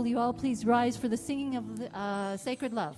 Will you all please rise for the singing of the, uh, Sacred Love?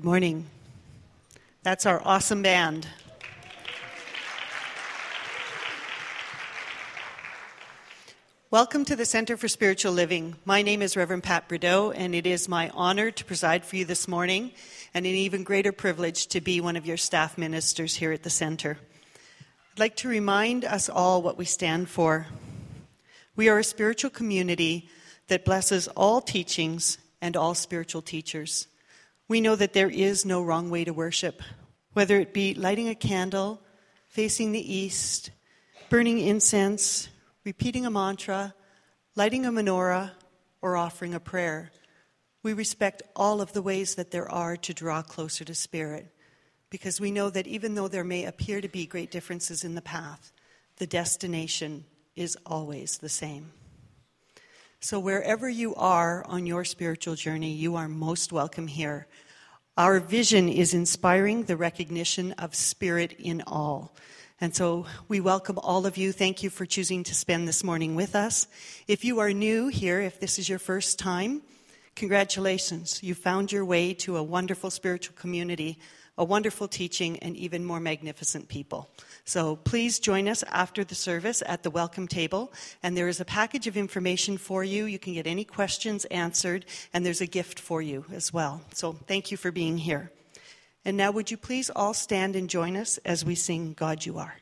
Good morning. That's our awesome band. Welcome to the Center for Spiritual Living. My name is Reverend Pat Brideau, and it is my honor to preside for you this morning, and an even greater privilege to be one of your staff ministers here at the Center. I'd like to remind us all what we stand for. We are a spiritual community that blesses all teachings and all spiritual teachers. We know that there is no wrong way to worship, whether it be lighting a candle, facing the east, burning incense, repeating a mantra, lighting a menorah, or offering a prayer. We respect all of the ways that there are to draw closer to Spirit because we know that even though there may appear to be great differences in the path, the destination is always the same. So, wherever you are on your spiritual journey, you are most welcome here. Our vision is inspiring the recognition of spirit in all. And so we welcome all of you. Thank you for choosing to spend this morning with us. If you are new here, if this is your first time, congratulations. You found your way to a wonderful spiritual community, a wonderful teaching, and even more magnificent people. So please join us after the service at the welcome table. And there is a package of information for you. You can get any questions answered, and there's a gift for you as well. So thank you for being here. And now, would you please all stand and join us as we sing God You Are?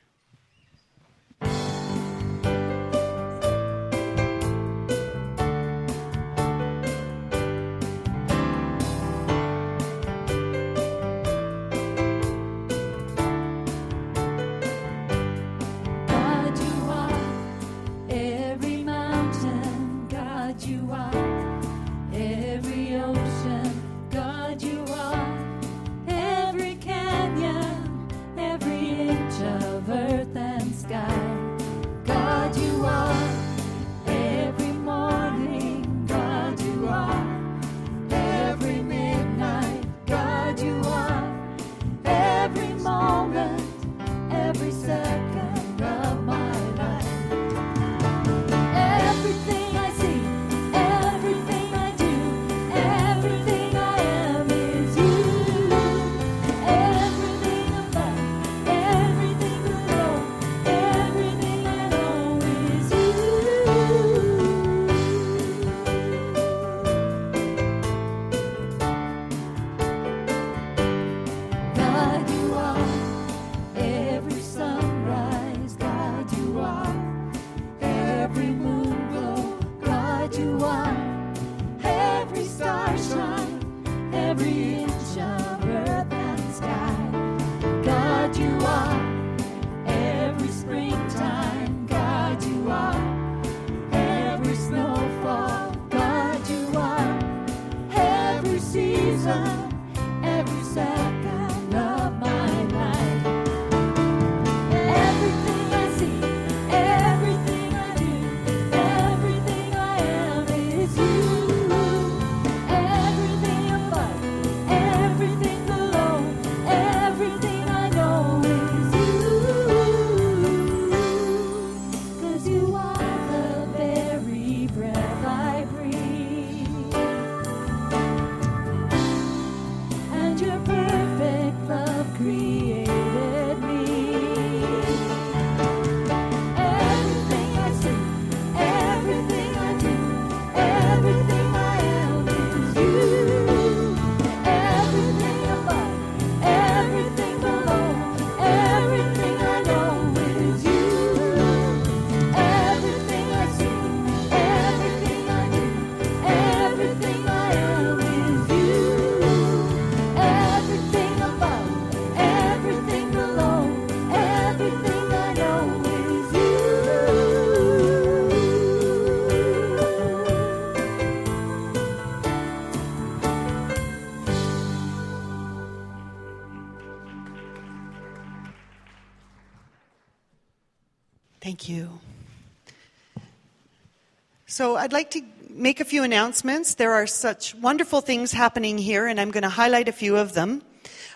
So, I'd like to make a few announcements. There are such wonderful things happening here, and I'm going to highlight a few of them.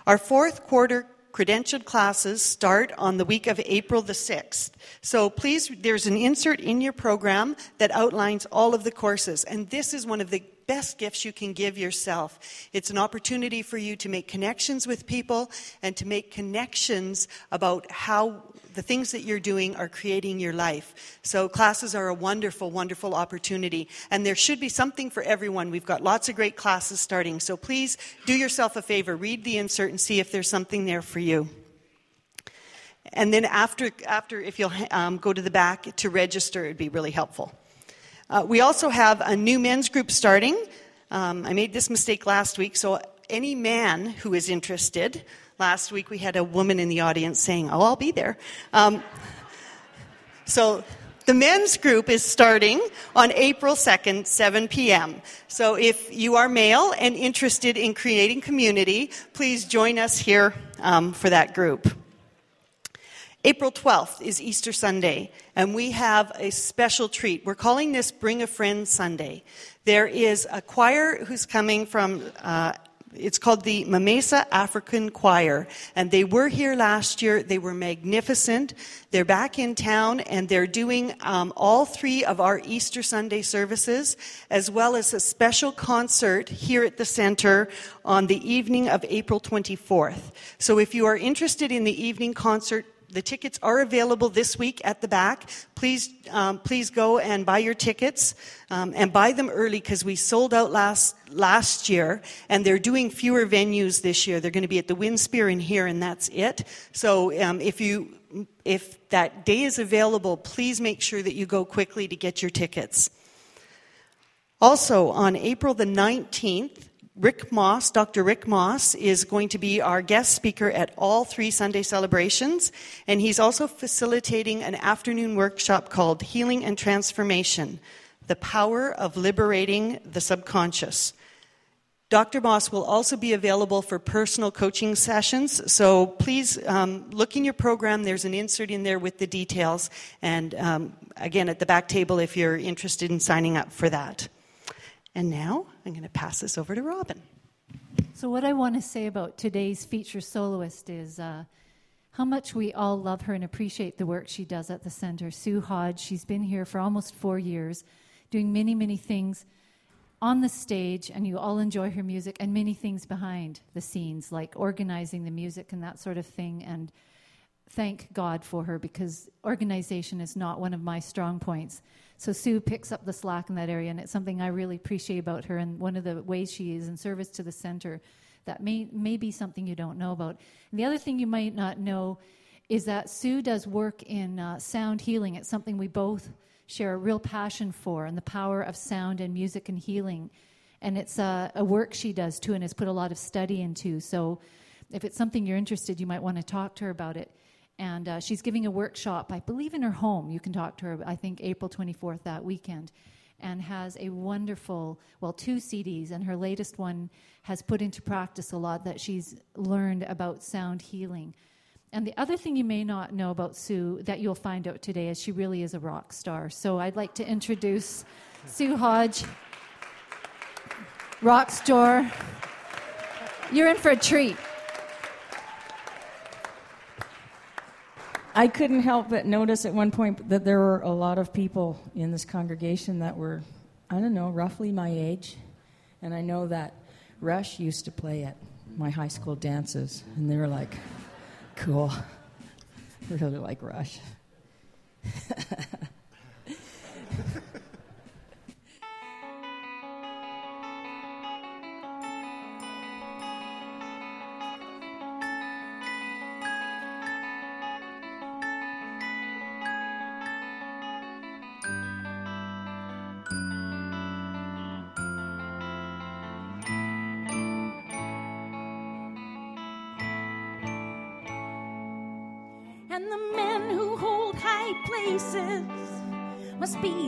Our fourth quarter credentialed classes start on the week of April the 6th. So, please, there's an insert in your program that outlines all of the courses, and this is one of the best gifts you can give yourself. It's an opportunity for you to make connections with people and to make connections about how the things that you're doing are creating your life. So classes are a wonderful, wonderful opportunity. And there should be something for everyone. We've got lots of great classes starting. So please do yourself a favor, read the insert and see if there's something there for you. And then after, after if you'll um, go to the back to register, it'd be really helpful. Uh, we also have a new men's group starting. Um, I made this mistake last week, so any man who is interested, last week we had a woman in the audience saying, Oh, I'll be there. Um, so the men's group is starting on April 2nd, 7 p.m. So if you are male and interested in creating community, please join us here um, for that group. April 12th is Easter Sunday, and we have a special treat. We're calling this Bring a Friend Sunday. There is a choir who's coming from, uh, it's called the Mamesa African Choir, and they were here last year. They were magnificent. They're back in town, and they're doing um, all three of our Easter Sunday services, as well as a special concert here at the center on the evening of April 24th. So if you are interested in the evening concert, the tickets are available this week at the back. Please, um, please go and buy your tickets um, and buy them early because we sold out last last year, and they're doing fewer venues this year. They're going to be at the Winspear in here, and that's it. So um, if you if that day is available, please make sure that you go quickly to get your tickets. Also, on April the 19th, Rick Moss, Dr. Rick Moss, is going to be our guest speaker at all three Sunday celebrations, and he's also facilitating an afternoon workshop called Healing and Transformation The Power of Liberating the Subconscious. Dr. Moss will also be available for personal coaching sessions, so please um, look in your program. There's an insert in there with the details, and um, again, at the back table if you're interested in signing up for that. And now I'm going to pass this over to Robin. So, what I want to say about today's feature soloist is uh, how much we all love her and appreciate the work she does at the center. Sue Hodge, she's been here for almost four years, doing many, many things on the stage, and you all enjoy her music, and many things behind the scenes, like organizing the music and that sort of thing. And thank God for her because organization is not one of my strong points. So Sue picks up the slack in that area, and it's something I really appreciate about her. And one of the ways she is in service to the center that may, may be something you don't know about. And the other thing you might not know is that Sue does work in uh, sound healing. It's something we both share a real passion for, and the power of sound and music and healing. And it's uh, a work she does too, and has put a lot of study into. So if it's something you're interested, you might want to talk to her about it. And uh, she's giving a workshop, I believe, in her home. You can talk to her, I think, April 24th that weekend. and has a wonderful, well, two CDs, and her latest one has put into practice a lot that she's learned about sound healing. And the other thing you may not know about Sue that you'll find out today is she really is a rock star. So I'd like to introduce Sue Hodge, rock star. You're in for a treat. I couldn't help but notice at one point that there were a lot of people in this congregation that were, I don't know, roughly my age. And I know that Rush used to play at my high school dances, and they were like, cool. really like Rush.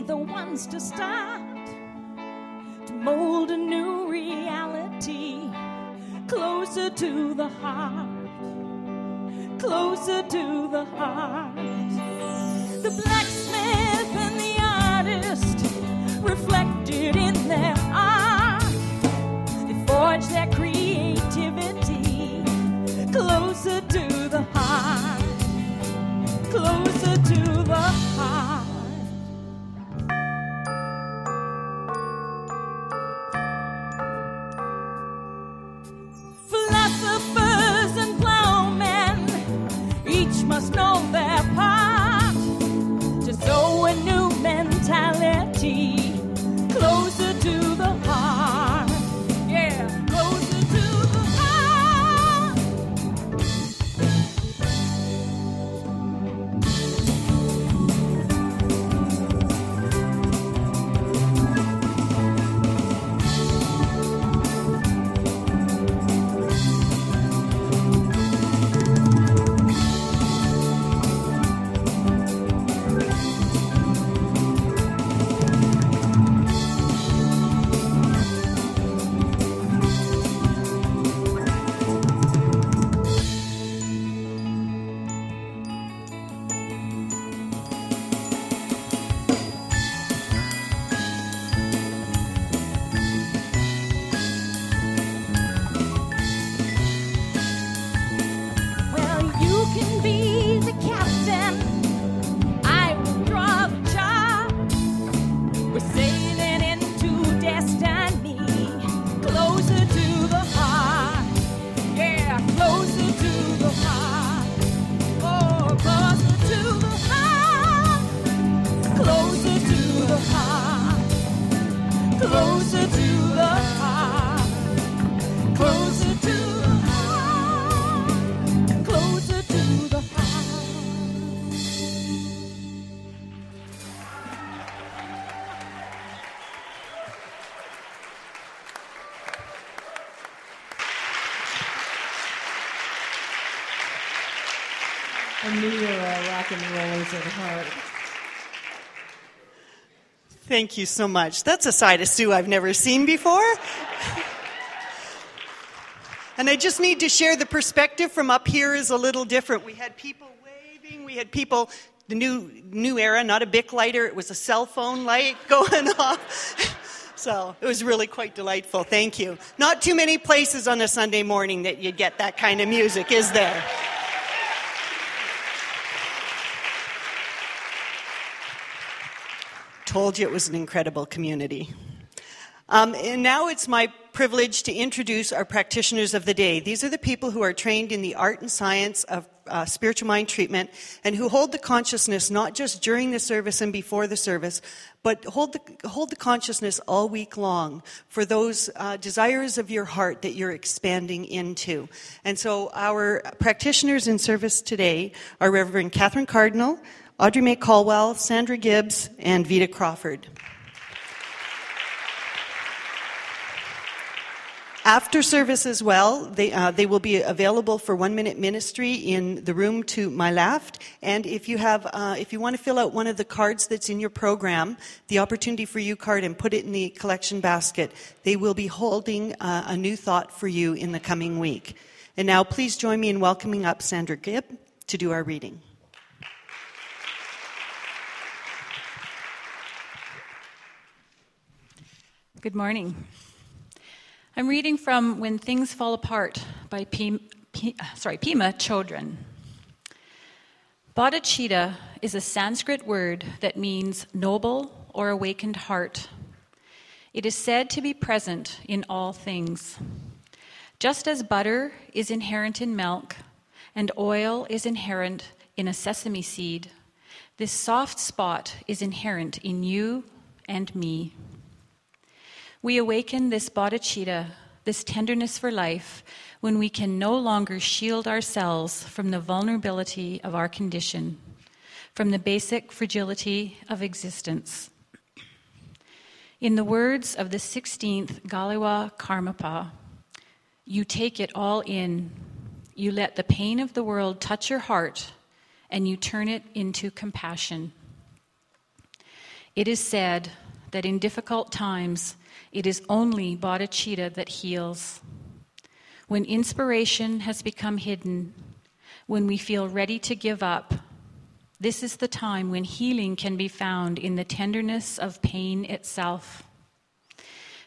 the ones to start. To mold a new reality closer to the heart, closer to the heart. The blacksmith and the artist reflected in their art, they forge their creativity closer to the heart. Closer I knew you were a uh, rock and rollers at heart. Thank you so much. That's a side of Sue I've never seen before. And I just need to share the perspective from up here is a little different. We had people waving, we had people, the new, new era, not a Bic lighter, it was a cell phone light going off. So it was really quite delightful. Thank you. Not too many places on a Sunday morning that you'd get that kind of music, is there? Told you it was an incredible community. Um, and now it's my privilege to introduce our practitioners of the day. These are the people who are trained in the art and science of uh, spiritual mind treatment and who hold the consciousness not just during the service and before the service, but hold the, hold the consciousness all week long for those uh, desires of your heart that you're expanding into. And so our practitioners in service today are Reverend Catherine Cardinal, Audrey May Caldwell, Sandra Gibbs, and Vita Crawford. After service as well, they, uh, they will be available for one minute ministry in the room to my left. And if you have, uh, if you want to fill out one of the cards that's in your program, the opportunity for you card, and put it in the collection basket, they will be holding uh, a new thought for you in the coming week. And now, please join me in welcoming up Sandra Gibb to do our reading. Good morning. I'm reading from When Things Fall Apart by P- P- sorry, Pema Chodron. Bodhicitta is a Sanskrit word that means noble or awakened heart. It is said to be present in all things. Just as butter is inherent in milk and oil is inherent in a sesame seed, this soft spot is inherent in you and me. We awaken this bodhicitta, this tenderness for life, when we can no longer shield ourselves from the vulnerability of our condition, from the basic fragility of existence. In the words of the 16th Gyalwa Karmapa, you take it all in. You let the pain of the world touch your heart and you turn it into compassion. It is said that in difficult times, it is only bodhicitta that heals. When inspiration has become hidden, when we feel ready to give up, this is the time when healing can be found in the tenderness of pain itself.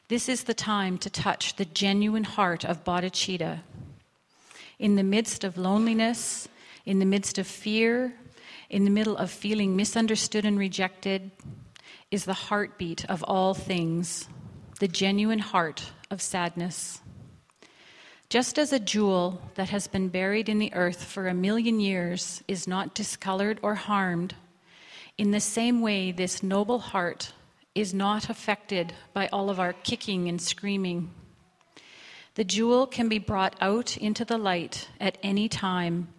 This is the time to touch the genuine heart of bodhicitta. In the midst of loneliness, in the midst of fear, in the middle of feeling misunderstood and rejected, is the heartbeat of all things, the genuine heart of sadness. Just as a jewel that has been buried in the earth for a million years is not discolored or harmed, in the same way, this noble heart is not affected by all of our kicking and screaming. The jewel can be brought out into the light at any time,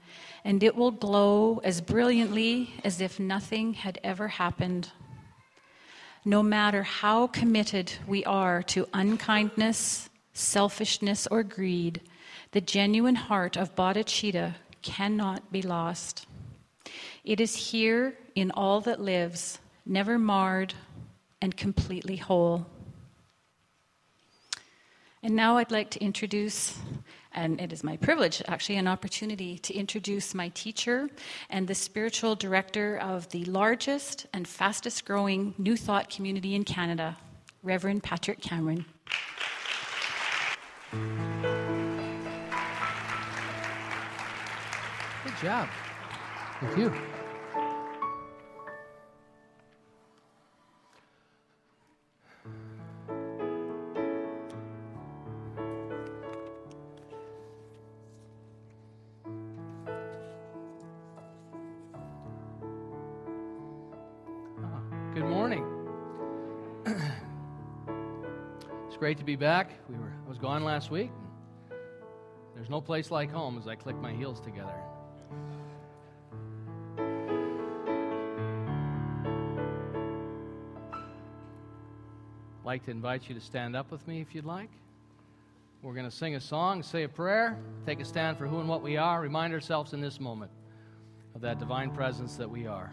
and it will glow as brilliantly as if nothing had ever happened. No matter how committed we are to unkindness, selfishness, or greed, the genuine heart of bodhicitta cannot be lost. It is here in all that lives, never marred and completely whole. And now I'd like to introduce, and it is my privilege, actually, an opportunity to introduce my teacher and the spiritual director of the largest and fastest growing New Thought community in Canada, Reverend Patrick Cameron. Good job. Thank you. Good morning. it's great to be back. We were I was gone last week. There's no place like home as I click my heels together. like to invite you to stand up with me if you'd like. We're going to sing a song, say a prayer, take a stand for who and what we are, remind ourselves in this moment of that divine presence that we are.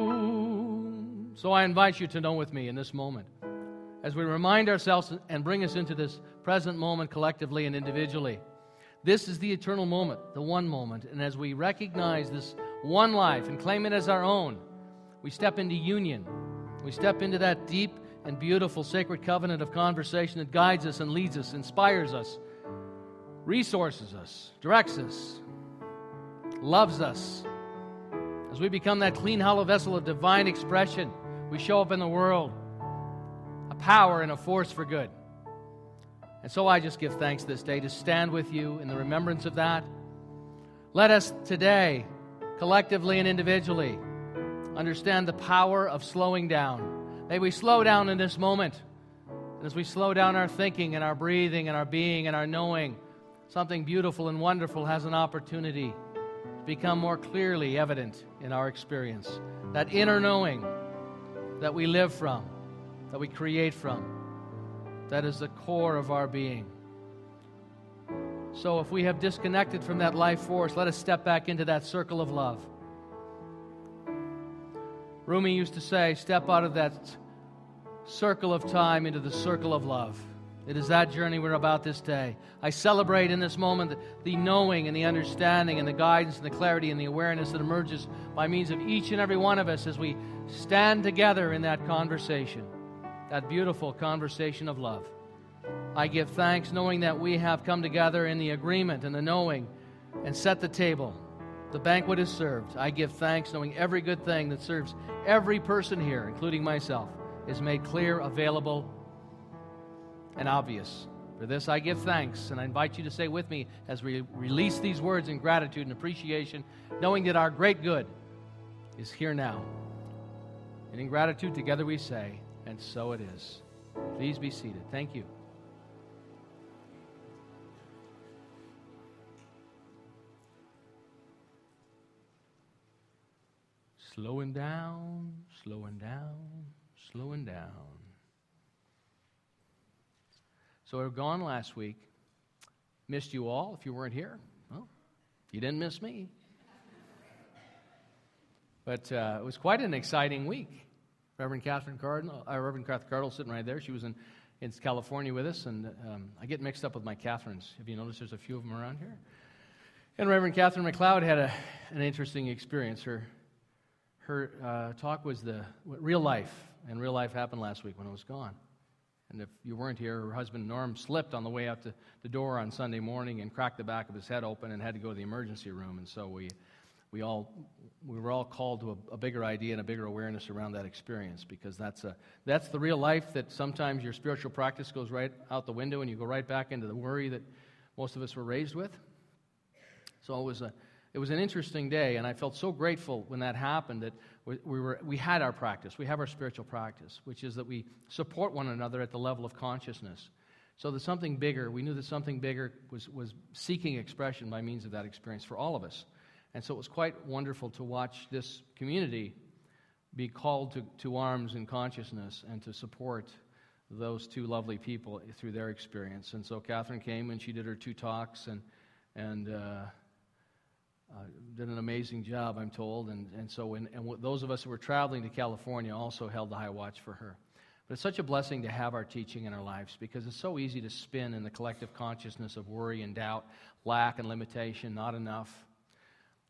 So I invite you to know with me in this moment as we remind ourselves and bring us into this present moment collectively and individually. This is the eternal moment, the one moment. And as we recognize this one life and claim it as our own, we step into union. We step into that deep and beautiful sacred covenant of conversation that guides us and leads us, inspires us, resources us, directs us, loves us. As we become that clean, hollow vessel of divine expression, we show up in the world a power and a force for good. And so I just give thanks this day to stand with you in the remembrance of that. Let us today, collectively and individually, understand the power of slowing down. May we slow down in this moment. And as we slow down our thinking and our breathing and our being and our knowing, something beautiful and wonderful has an opportunity to become more clearly evident in our experience. That inner knowing that we live from, that we create from, that is the core of our being. So if we have disconnected from that life force, let us step back into that circle of love. Rumi used to say, step out of that circle of time into the circle of love. It is that journey we're about this day. I celebrate in this moment the knowing and the understanding and the guidance and the clarity and the awareness that emerges by means of each and every one of us as we stand together in that conversation, that beautiful conversation of love. I give thanks knowing that we have come together in the agreement and the knowing and set the table. The banquet is served. I give thanks knowing every good thing that serves every person here, including myself, is made clear, available, and obvious. For this I give thanks, and I invite you to say with me as we release these words in gratitude and appreciation, knowing that our great good is here now. And in gratitude, together we say, and so it is. Please be seated. Thank you. Slowing down, slowing down, slowing down. So we were gone last week. Missed you all if you weren't here. Well, you didn't miss me. But uh, it was quite an exciting week. Reverend Catherine Cardinal, uh, Reverend Catherine Cardinal sitting right there. She was in, in California with us, and um, I get mixed up with my Catherines. Have you noticed there's a few of them around here? And Reverend Catherine McLeod had a, an interesting experience. Her, her uh, talk was the real life, and real life happened last week when I was gone. And if you weren't here, her husband Norm slipped on the way out to the door on Sunday morning and cracked the back of his head open and had to go to the emergency room. And so we, we all we were all called to a, a, bigger idea and a bigger awareness around that experience because that's a that's the real life that sometimes your spiritual practice goes right out the window and you go right back into the worry that most of us were raised with. So it was a it was an interesting day, and I felt so grateful when that happened that we, we, were, we had our practice. We have our spiritual practice, which is that we support one another at the level of consciousness. So that something bigger, we knew that something bigger was, was seeking expression by means of that experience for all of us. And so it was quite wonderful to watch this community be called to, to arms in consciousness and to support those two lovely people through their experience. And so Catherine came and she did her two talks and, and uh, uh, did an amazing job, I'm told. And, and so, when, and those of us who were traveling to California also held the high watch for her. But it's such a blessing to have our teaching in our lives because it's so easy to spin in the collective consciousness of worry and doubt, lack and limitation, not enough.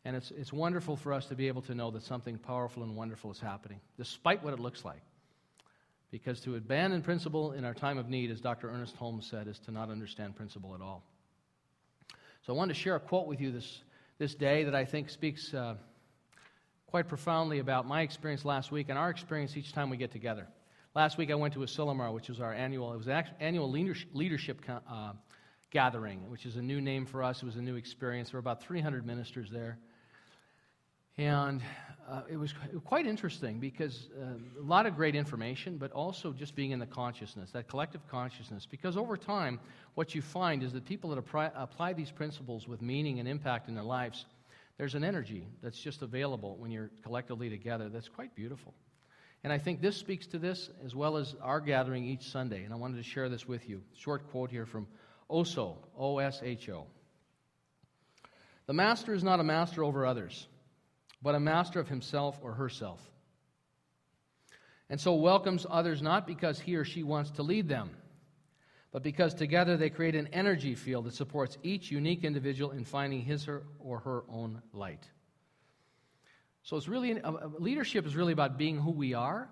And it's, it's wonderful for us to be able to know that something powerful and wonderful is happening, despite what it looks like. Because to abandon principle in our time of need, as Dr. Ernest Holmes said, is to not understand principle at all. So I wanted to share a quote with you this, this day that I think speaks uh, quite profoundly about my experience last week and our experience each time we get together. Last week I went to Asilomar, which was our annual, it was an annual leadership uh, gathering, which is a new name for us. It was a new experience. There were about 300 ministers there. And uh, it was quite interesting because uh, a lot of great information, but also just being in the consciousness, that collective consciousness. Because over time, what you find is that people that apply, apply these principles with meaning and impact in their lives, there's an energy that's just available when you're collectively together that's quite beautiful. And I think this speaks to this as well as our gathering each Sunday. And I wanted to share this with you. Short quote here from Osho, O S H O. The master is not a master over others but a master of himself or herself. and so welcomes others not because he or she wants to lead them, but because together they create an energy field that supports each unique individual in finding his or her own light. So it's really uh, uh, leadership is really about being who we are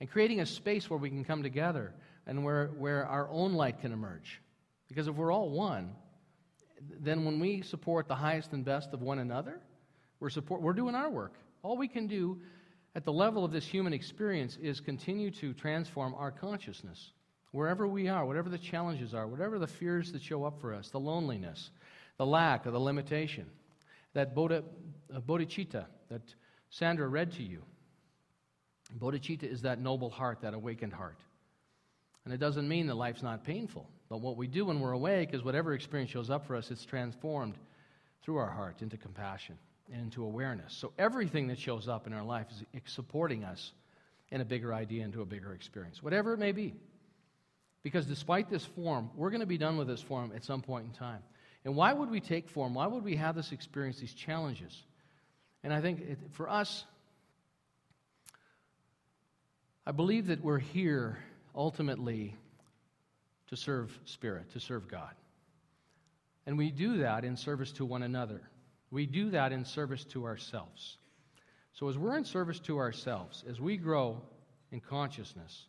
and creating a space where we can come together and where, where our own light can emerge. Because if we're all one, then when we support the highest and best of one another, we're, support, we're doing our work. All we can do at the level of this human experience is continue to transform our consciousness. Wherever we are, whatever the challenges are, whatever the fears that show up for us, the loneliness, the lack, or the limitation, that uh, bodhicitta that Sandra read to you. Bodhicitta is that noble heart, that awakened heart. And it doesn't mean that life's not painful. But what we do when we're awake is whatever experience shows up for us, it's transformed through our heart into compassion and into awareness. So everything that shows up in our life is supporting us in a bigger idea, into a bigger experience, whatever it may be. Because despite this form, we're going to be done with this form at some point in time. And why would we take form? Why would we have this experience, these challenges? And I think it, for us, I believe that we're here ultimately to serve Spirit, to serve God. And we do that in service to one another. We do that in service to ourselves. So, as we're in service to ourselves, as we grow in consciousness,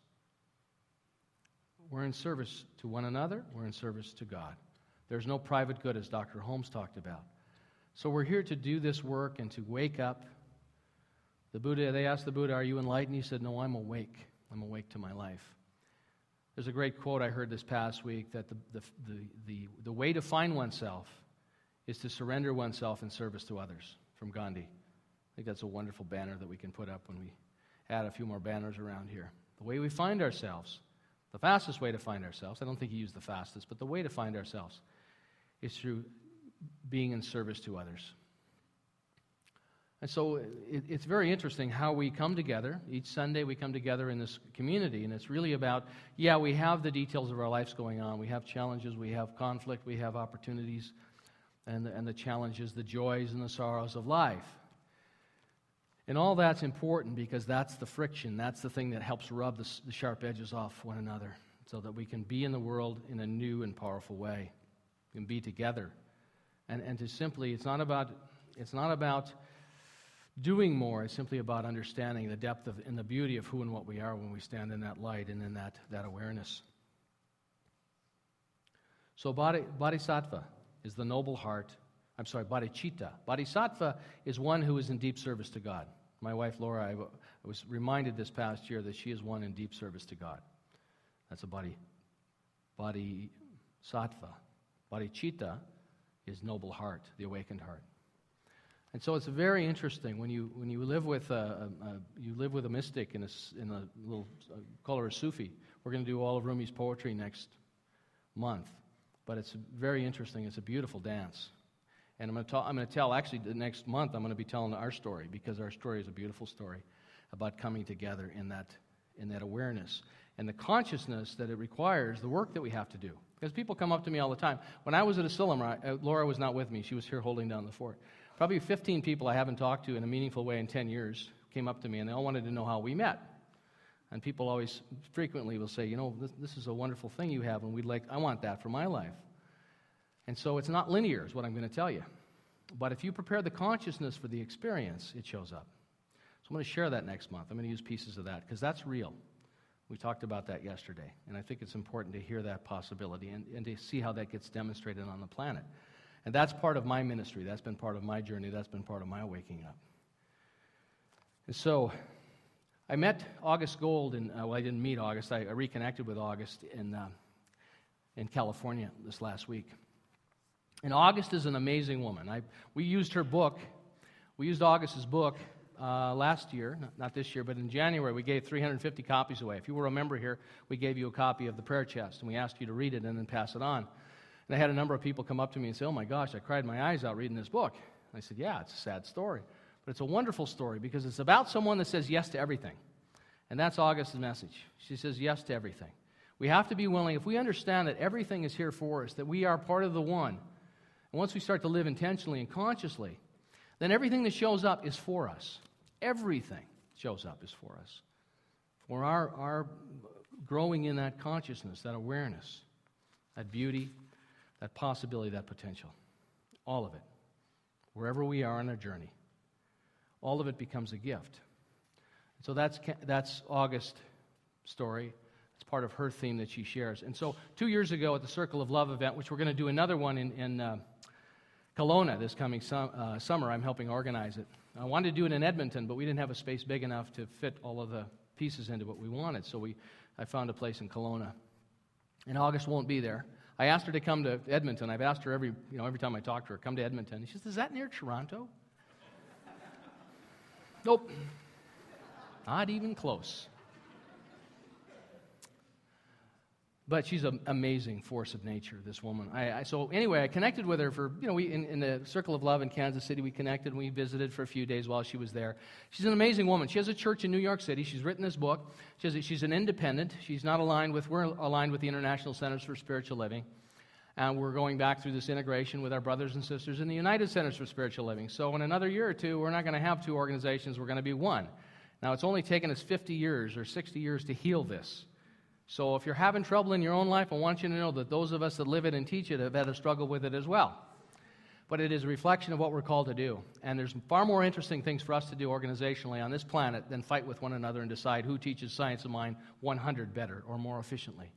we're in service to one another, we're in service to God. There's no private good, as Dr. Holmes talked about. So we're here to do this work and to wake up. The Buddha, they asked the Buddha, Are you enlightened? He said, No, I'm awake. I'm awake to my life. There's a great quote I heard this past week that the, the, the, the, the way to find oneself is to surrender oneself in service to others, from Gandhi. I think that's a wonderful banner that we can put up when we add a few more banners around here. The way we find ourselves, the fastest way to find ourselves, I don't think he used the fastest, but the way to find ourselves is through being in service to others. And so it, it's very interesting how we come together. Each Sunday we come together in this community, and it's really about yeah, we have the details of our lives going on. We have challenges, we have conflict, we have opportunities, and the, and the challenges, the joys, and the sorrows of life. And all that's important because that's the friction, that's the thing that helps rub the, the sharp edges off one another so that we can be in the world in a new and powerful way. and be together and, and to simply, it's not about, it's not about doing more. It's simply about understanding the depth of, and the beauty of who and what we are when we stand in that light and in that, that awareness. So, bodhisattva is the noble heart. I'm sorry, bodhicitta. Bodhisattva is one who is in deep service to God. My wife Laura, I, was reminded this past year that she is one in deep service to God. That's a body, bodhisattva. Bodhicitta is noble heart, the awakened heart. And so it's very interesting when you, when you, live, with a, a, a you live with a mystic in a, in a little, uh, call her a Sufi. We're going to do all of Rumi's poetry next month. But it's very interesting. It's a beautiful dance. And I'm going, I'm going to tell, actually, the next month, I'm going to be telling our story because our story is a beautiful story about coming together in that, in that awareness and the consciousness that it requires, the work that we have to do. Because people come up to me all the time. When I was at Asylum, uh, Laura was not with me. She was here holding down the fort. Probably 15 people I haven't talked to in a meaningful way in 10 years came up to me, and they all wanted to know how we met. And people always frequently will say, you know, this, this is a wonderful thing you have, and we'd like, I want that for my life. And so it's not linear, is what I'm going to tell you. But if you prepare the consciousness for the experience, it shows up. So I'm going to share that next month. I'm going to use pieces of that because that's real. We talked about that yesterday, and I think it's important to hear that possibility and, and to see how that gets demonstrated on the planet. And that's part of my ministry. That's been part of my journey. That's been part of my waking up. And so I met August Gold, and uh, well, I didn't meet August. I, I reconnected with August in, uh, in California this last week. And August is an amazing woman. I, we used her book, we used August's book uh, last year, not this year, but in January, we gave 350 copies away. If you were a member here, we gave you a copy of the prayer chest, and we asked you to read it and then pass it on. And I had a number of people come up to me and say, Oh my gosh, I cried my eyes out reading this book. And I said, Yeah, it's a sad story. But it's a wonderful story because it's about someone that says yes to everything. And that's August's message. She says yes to everything. We have to be willing, if we understand that everything is here for us, that we are part of the one, and once we start to live intentionally and consciously, then everything that shows up is for us. Everything shows up is for us. for our, our growing in that consciousness, that awareness, that beauty, that possibility, that potential. All of it. Wherever we are on our journey, all of it becomes a gift. So that's, that's August story. It's part of her theme that she shares. And so two years ago at the Circle of Love event, which we're going to do another one in, in uh, Kelowna this coming sum, uh, summer, I'm helping organize it. I wanted to do it in Edmonton, but we didn't have a space big enough to fit all of the pieces into what we wanted. So we, I found a place in Kelowna. And August won't be there. I asked her to come to Edmonton. I've asked her every, you know, every time I talk to her, come to Edmonton. She says, Is that near Toronto? Nope. Not even close. But she's an amazing force of nature, this woman. I, I, so anyway, I connected with her for, you know, we, in, in the Circle of Love in Kansas City, we connected and we visited for a few days while she was there. She's an amazing woman. She has a church in New York City. She's written this book. She has she's an independent. She's not aligned with, we're aligned with the International Centers for Spiritual Living. And we're going back through this integration with our brothers and sisters in the United Centers for Spiritual Living. So in another year or two, we're not going to have two organizations, we're going to be one. Now, it's only taken us 50 years or 60 years to heal this. So if you're having trouble in your own life, I want you to know that those of us that live it and teach it have had a struggle with it as well. But it is a reflection of what we're called to do. And there's far more interesting things for us to do organizationally on this planet than fight with one another and decide who teaches science of mind 100 better or more efficiently.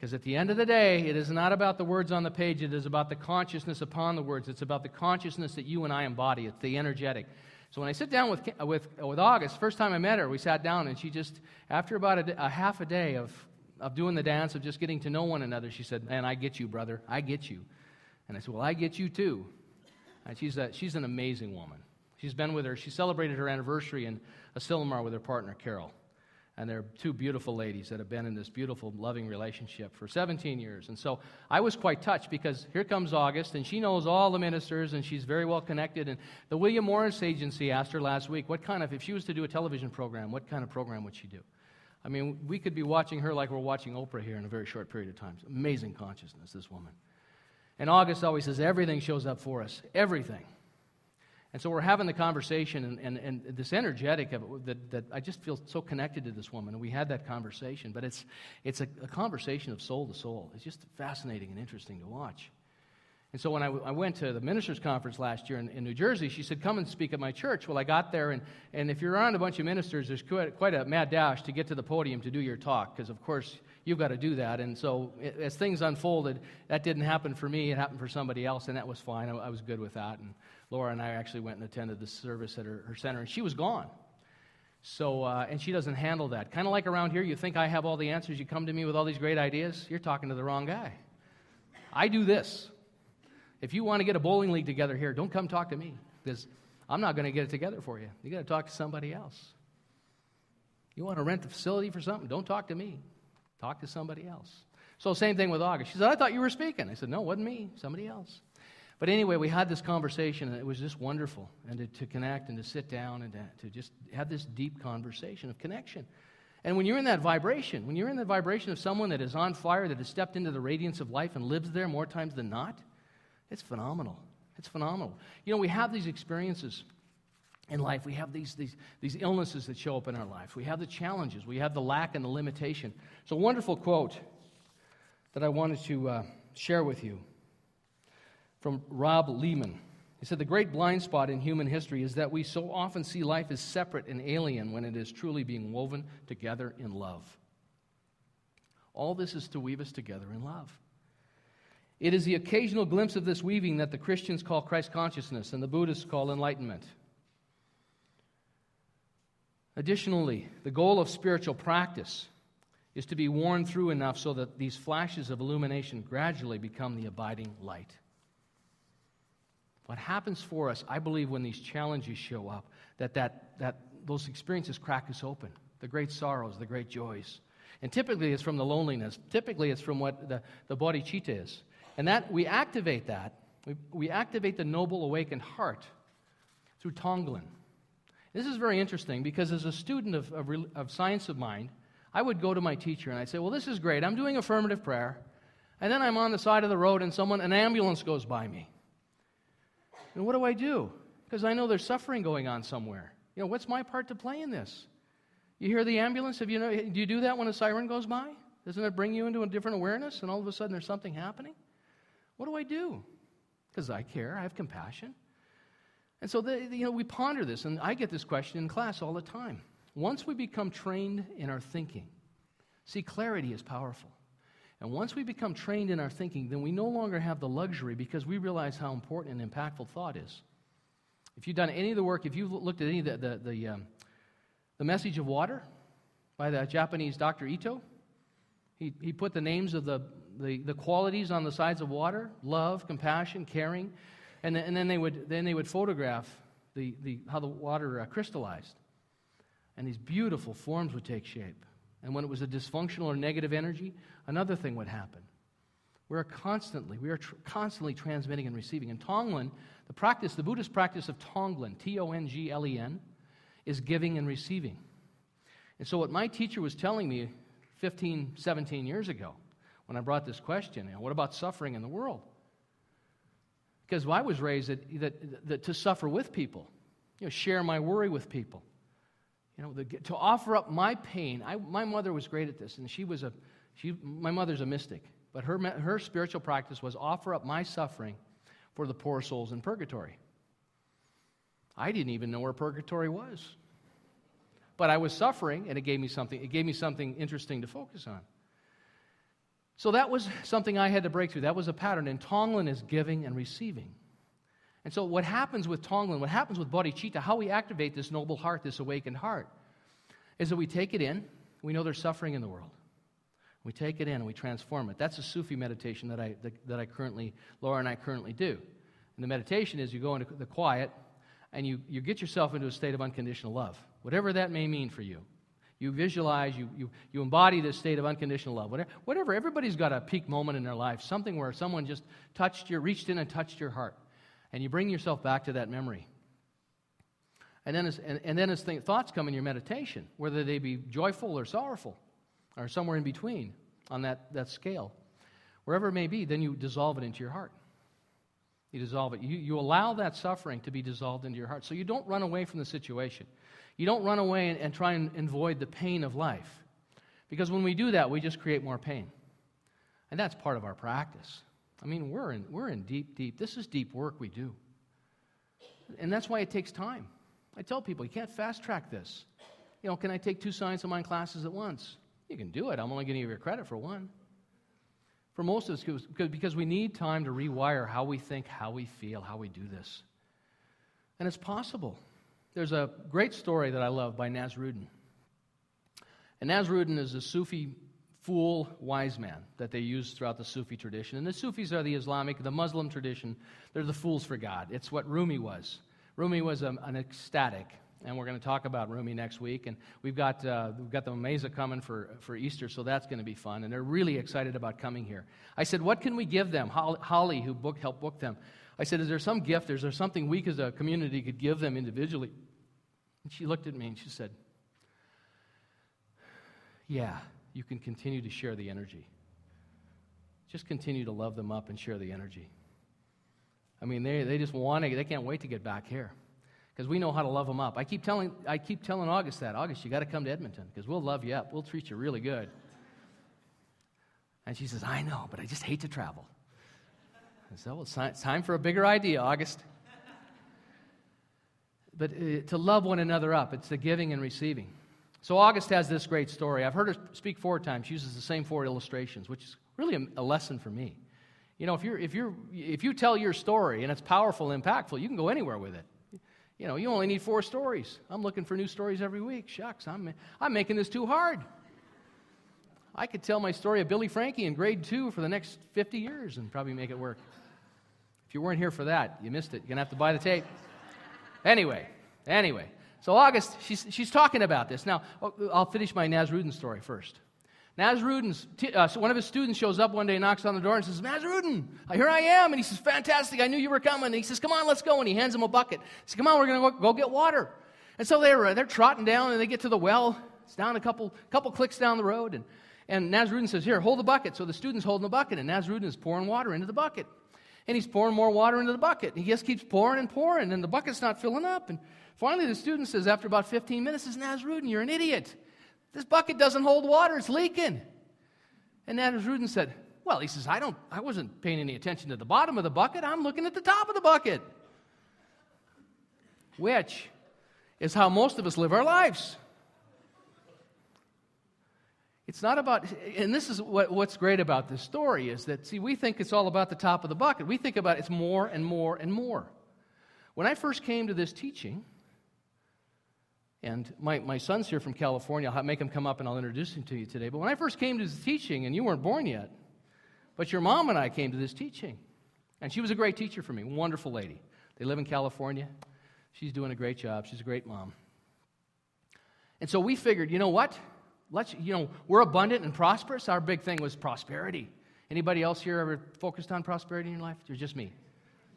Because at the end of the day, it is not about the words on the page, it is about the consciousness upon the words. It's about the consciousness that you and I embody. It's the energetic. So when I sit down with, with, with August, first time I met her, we sat down and she just, after about a, a half a day of, of doing the dance, of just getting to know one another, she said, Man, I get you, brother. I get you. And I said, Well, I get you too. And she's, a, she's an amazing woman. She's been with her, she celebrated her anniversary in Asilomar with her partner, Carol. And they're two beautiful ladies that have been in this beautiful, loving relationship for 17 years. And so I was quite touched because here comes August, and she knows all the ministers, and she's very well connected. And the William Morris Agency asked her last week, what kind of, if she was to do a television program, what kind of program would she do? I mean, we could be watching her like we're watching Oprah here in a very short period of time. Amazing consciousness, this woman. And August always says, everything shows up for us. Everything. And so we're having the conversation, and, and, and this energetic of it, that, that I just feel so connected to this woman. And we had that conversation, but it's, it's a, a conversation of soul to soul. It's just fascinating and interesting to watch. And so when I, w- I went to the ministers' conference last year in, in New Jersey, she said, Come and speak at my church. Well, I got there, and, and if you're around a bunch of ministers, there's quite, quite a mad dash to get to the podium to do your talk, because of course you've got to do that. And so it, as things unfolded, that didn't happen for me, it happened for somebody else, and that was fine. I, I was good with that. And Laura and I actually went and attended the service at her, her center, and she was gone. So, uh, and she doesn't handle that. Kind of like around here, you think I have all the answers. You come to me with all these great ideas. You're talking to the wrong guy. I do this. If you want to get a bowling league together here, don't come talk to me because I'm not going to get it together for you. You got to talk to somebody else. You want to rent the facility for something? Don't talk to me. Talk to somebody else. So, same thing with August. She said, I thought you were speaking. I said, No, it wasn't me, somebody else. But anyway, we had this conversation, and it was just wonderful. And to, to connect and to sit down and to, to just have this deep conversation of connection. And when you're in that vibration, when you're in the vibration of someone that is on fire, that has stepped into the radiance of life and lives there more times than not, it's phenomenal. It's phenomenal. You know, we have these experiences in life. We have these, these, these illnesses that show up in our life. We have the challenges. We have the lack and the limitation. It's a wonderful quote that I wanted to uh, share with you from Rob Lehman. He said, The great blind spot in human history is that we so often see life as separate and alien when it is truly being woven together in love. All this is to weave us together in love. It is the occasional glimpse of this weaving that the Christians call Christ consciousness and the Buddhists call enlightenment. Additionally, the goal of spiritual practice is to be worn through enough so that these flashes of illumination gradually become the abiding light. What happens for us, I believe, when these challenges show up, that, that, that those experiences crack us open the great sorrows, the great joys. And typically it's from the loneliness. Typically it's from what the, the bodhicitta is. And that we activate that. We, we activate the noble awakened heart through Tonglen. This is very interesting because as a student of, of, of science of mind, I would go to my teacher and I'd say, Well, this is great. I'm doing affirmative prayer. And then I'm on the side of the road and someone, an ambulance goes by me. And what do I do? Because I know there's suffering going on somewhere. You know, what's my part to play in this? You hear the ambulance? Have you know, do you do that when a siren goes by? Doesn't it bring you into a different awareness and all of a sudden there's something happening? What do I do? Because I care, I have compassion. And so, the, you know, we ponder this, and I get this question in class all the time. Once we become trained in our thinking, see, clarity is powerful. And once we become trained in our thinking, then we no longer have the luxury because we realize how important and impactful thought is. If you've done any of the work, if you've looked at any of the, the, the, um, the message of water by the Japanese Dr. Emoto, he, he put the names of the, the, the qualities on the sides of water love, compassion, caring. And then, and then, they, would, then they would photograph the, the, how the water uh, crystallized. And these beautiful forms would take shape. And when it was a dysfunctional or negative energy, another thing would happen. We are constantly, we are tr- constantly transmitting and receiving. In Tonglen, the practice, the Buddhist practice of Tonglen, T O N G L E N, is giving and receiving. And so, what my teacher was telling me 15, 17 years ago when I brought this question, you know, what about suffering in the world? Because I was raised that, that, that to suffer with people, you know, share my worry with people. You know, the, to offer up my pain. I, my mother was great at this, and she was a, she, my mother's a mystic, but her, her spiritual practice was offer up my suffering for the poor souls in purgatory. I didn't even know where purgatory was. But I was suffering, and it gave me something, it gave me something interesting to focus on. So that was something I had to break through. That was a pattern. And Tonglen is giving and receiving. And so, what happens with Tonglen, what happens with bodhicitta, how we activate this noble heart, this awakened heart, is that we take it in. We know there's suffering in the world. We take it in and we transform it. That's a Sufi meditation that I, that, that I currently, Laura and I currently do. And the meditation is you go into the quiet and you, you get yourself into a state of unconditional love, whatever that may mean for you. You visualize, you, you, you embody this state of unconditional love. Whatever, whatever, everybody's got a peak moment in their life, something where someone just touched your, reached in and touched your heart. And you bring yourself back to that memory. And then as, and, and then as th- thoughts come in your meditation, whether they be joyful or sorrowful, or somewhere in between on that, that scale, wherever it may be, then you dissolve it into your heart. You dissolve it. You, you allow that suffering to be dissolved into your heart. So you don't run away from the situation. You don't run away and, and try and avoid the pain of life. Because when we do that, we just create more pain. And that's part of our practice. I mean, we're in, we're in deep, deep, this is deep work we do. And that's why it takes time. I tell people, you can't fast track this. You know, can I take two science of mind classes at once? You can do it. I'm only going to give you credit for one. For most of us, because we need time to rewire how we think, how we feel, how we do this. And it's possible. There's a great story that I love by Nasruddin. And Nasruddin is a Sufi fool wise man that they use throughout the Sufi tradition. And the Sufis are the Islamic, the Muslim tradition. They're the fools for God. It's what Rumi was. Rumi was a, an ecstatic. And we're going to talk about Rumi next week. And we've got, uh, we've got the Mesa coming for, for Easter, so that's going to be fun. And they're really excited about coming here. I said, What can we give them? Holly, who book, helped book them, I said, Is there some gift? Is there something we as a community could give them individually? And she looked at me and she said, Yeah, you can continue to share the energy. Just continue to love them up and share the energy. I mean, they, they just want to, they can't wait to get back here because we know how to love them up. I keep telling, I keep telling August that. August, you got to come to Edmonton because we'll love you up. We'll treat you really good. And she says, I know, but I just hate to travel. I said, well, it's time for a bigger idea, August. But uh, to love one another up, it's the giving and receiving. So August has this great story. I've heard her speak four times. She uses the same four illustrations, which is really a, a lesson for me. You know, if, you're, if, you're, if you tell your story and it's powerful, impactful, you can go anywhere with it. You know, you only need four stories. I'm looking for new stories every week. Shucks, I'm, I'm making this too hard. I could tell my story of Billy Frankie in grade two for the next 50 years and probably make it work. If you weren't here for that, you missed it. You're going to have to buy the tape. Anyway, anyway. So August, she's, she's talking about this. Now, I'll finish my Nasruddin story first. Nasruddin's, uh, one of his students shows up one day, knocks on the door, and says, Nasruddin, here I am. And he says, Fantastic, I knew you were coming. And he says, Come on, let's go. And he hands him a bucket. He says, Come on, we're going to go, get water. And so they're, uh, they're trotting down, and they get to the well. It's down a couple, couple clicks down the road. And, and Nasruddin says, Here, hold the bucket. So the student's holding the bucket, and Nasruddin is pouring water into the bucket. And he's pouring more water into the bucket. He just keeps pouring and pouring, and the bucket's not filling up. And finally, the student says, after about 15 minutes, says, Nasruddin, you're an idiot. This bucket doesn't hold water, it's leaking. And Nasruddin said, Well, he says, I, don't, I wasn't paying any attention to the bottom of the bucket, I'm looking at the top of the bucket. Which is how most of us live our lives. It's not about, and this is what, what's great about this story is that, see, we think it's all about the top of the bucket. We think about it's more and more and more. When I first came to this teaching, and my, my son's here from California, I'll make him come up and I'll introduce him to you today. But when I first came to this teaching, and you weren't born yet, but your mom and I came to this teaching, and she was a great teacher for me, wonderful lady. They live in California. She's doing a great job. She's a great mom. And so we figured, you know what? Let's, you know, we're abundant and prosperous. Our big thing was prosperity. Anybody else here ever focused on prosperity in your life? Or just me?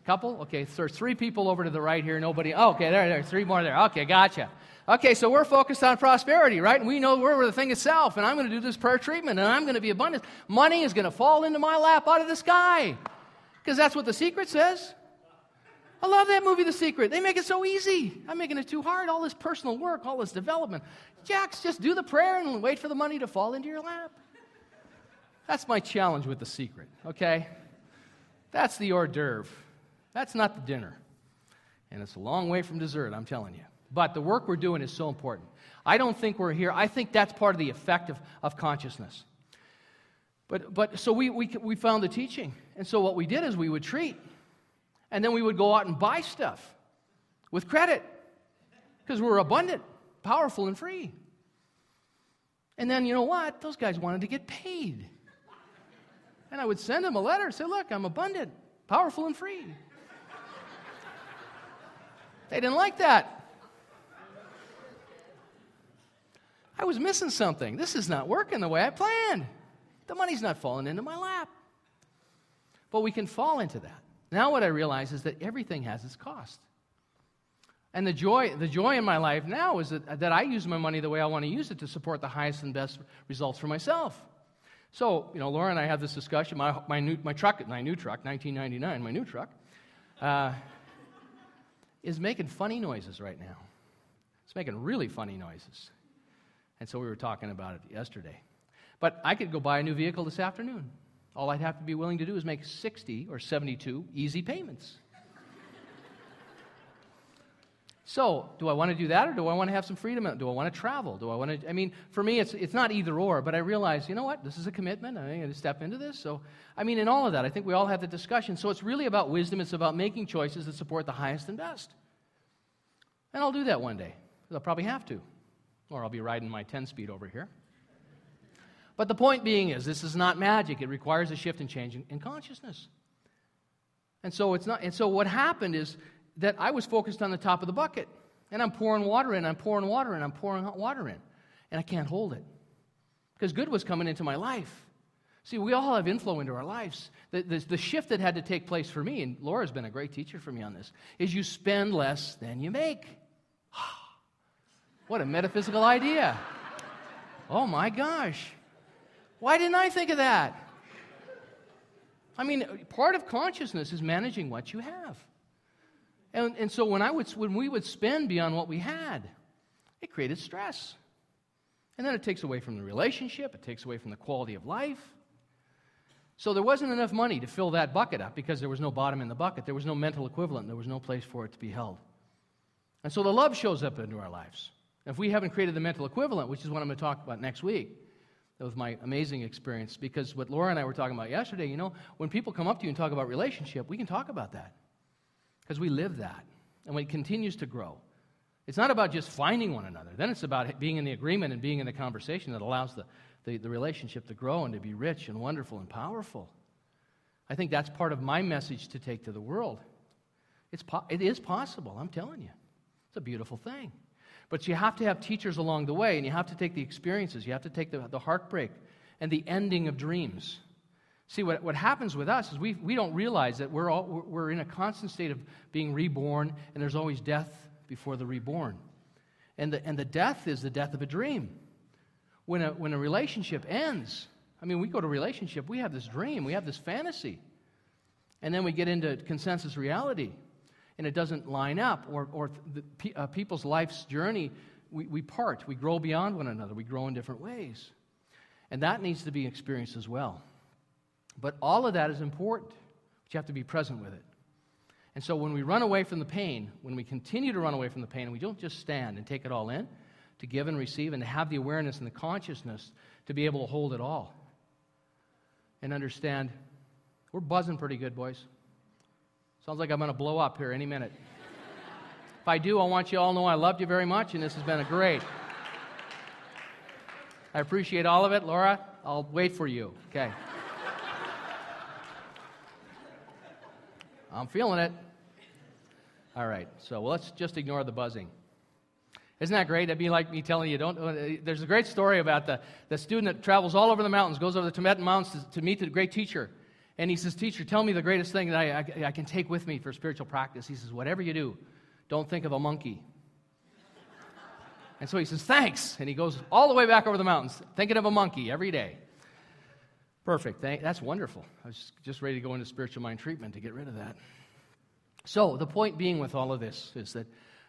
Couple? Okay, so there's three people over to the right here. Nobody. Oh, okay, there, there, three more there. Okay, gotcha. Okay, so we're focused on prosperity, right? And we know we're the thing itself, and I'm going to do this prayer treatment, and I'm going to be abundant. Money is going to fall into my lap out of the sky, because that's what the secret says. I love that movie, The Secret. They make it so easy. I'm making it too hard. All this personal work, all this development. Jacks, just do the prayer and wait for the money to fall into your lap. That's my challenge with The Secret, okay? That's the hors d'oeuvre. That's not the dinner. And it's a long way from dessert, I'm telling you. But the work we're doing is so important. I don't think we're here. I think that's part of the effect of, of consciousness. But, but so we, we, we found the teaching. And so what we did is we would treat and then we would go out and buy stuff with credit because we're abundant, powerful, and free. And then you know what? Those guys wanted to get paid. And I would send them a letter and say, Look, I'm abundant, powerful, and free. They didn't like that. I was missing something. This is not working the way I planned. The money's not falling into my lap. But we can fall into that. Now, what I realize is that everything has its cost. And the joy, the joy in my life now is that, that I use my money the way I want to use it to support the highest and best results for myself. So, you know, Laura and I have this discussion. My, my, new, my truck, my new truck, 1999, my new truck, uh, is making funny noises right now. It's making really funny noises. And so we were talking about it yesterday. But I could go buy a new vehicle this afternoon. All I'd have to be willing to do is make 60 or 72 easy payments. so, do I want to do that or do I want to have some freedom? Do I want to travel? Do I want to? I mean, for me, it's, it's not either or, but I realize, you know what? This is a commitment. I'm going to step into this. So, I mean, in all of that, I think we all have the discussion. So, it's really about wisdom. It's about making choices that support the highest and best. And I'll do that one day. I'll probably have to. Or I'll be riding my 10 speed over here. But the point being is, this is not magic. It requires a shift and change in, in consciousness. And so, it's not, and so what happened is that I was focused on the top of the bucket. And I'm pouring water in, I'm pouring water in, I'm pouring hot water in. And I can't hold it. Because good was coming into my life. See, we all have inflow into our lives. The, the, the, shift that had to take place for me, and Laura's been a great teacher for me on this, is you spend less than you make. Ah. What a metaphysical idea. Oh my gosh. Why didn't I think of that? I mean, part of consciousness is managing what you have. And, and so when, I would, when we would spend beyond what we had, it created stress. And then it takes away from the relationship, it takes away from the quality of life. So there wasn't enough money to fill that bucket up because there was no bottom in the bucket. There was no mental equivalent. There was no place for it to be held. And so the love shows up into our lives. If we haven't created the mental equivalent, which is what I'm going to talk about next week, that was my amazing experience because what Laura and I were talking about yesterday, you know, when people come up to you and talk about relationship, we can talk about that because we live that and it continues to grow. It's not about just finding one another. Then it's about being in the agreement and being in the conversation that allows the, the, the relationship to grow and to be rich and wonderful and powerful. I think that's part of my message to take to the world. It's po- it is possible, I'm telling you. It's a beautiful thing. But you have to have teachers along the way, and you have to take the experiences. You have to take the, the heartbreak and the ending of dreams. See, what, what happens with us is we, we don't realize that we're, all, we're in a constant state of being reborn, and there's always death before the reborn. And the, and the death is the death of a dream. When a, when a relationship ends, I mean, we go to relationship, we have this dream, we have this fantasy. And then we get into consensus reality and it doesn't line up, or, or the, uh, people's life's journey we, we part, we grow beyond one another, we grow in different ways. And that needs to be experienced as well. But all of that is important, but you have to be present with it. And so when we run away from the pain, when we continue to run away from the pain, and we don't just stand and take it all in, to give and receive, and to have the awareness and the consciousness to be able to hold it all and understand we're buzzing pretty good, boys. Sounds like I'm going to blow up here any minute. if I do, I want you all to know I loved you very much, and this has been a great. I appreciate all of it. Laura, I'll wait for you. Okay. I'm feeling it. All right, so let's just ignore the buzzing. Isn't that great? That'd be like me telling you, don't. Uh, there's a great story about the, the student that travels all over the mountains, goes over the Tibetan mountains to, to meet the great teacher. And he says, Teacher, tell me the greatest thing that I, I, I can take with me for spiritual practice. He says, Whatever you do, don't think of a monkey. and so he says, Thanks. And he goes all the way back over the mountains, thinking of a monkey every day. Perfect. That's wonderful. I was just ready to go into spiritual mind treatment to get rid of that. So, the point being with all of this is that,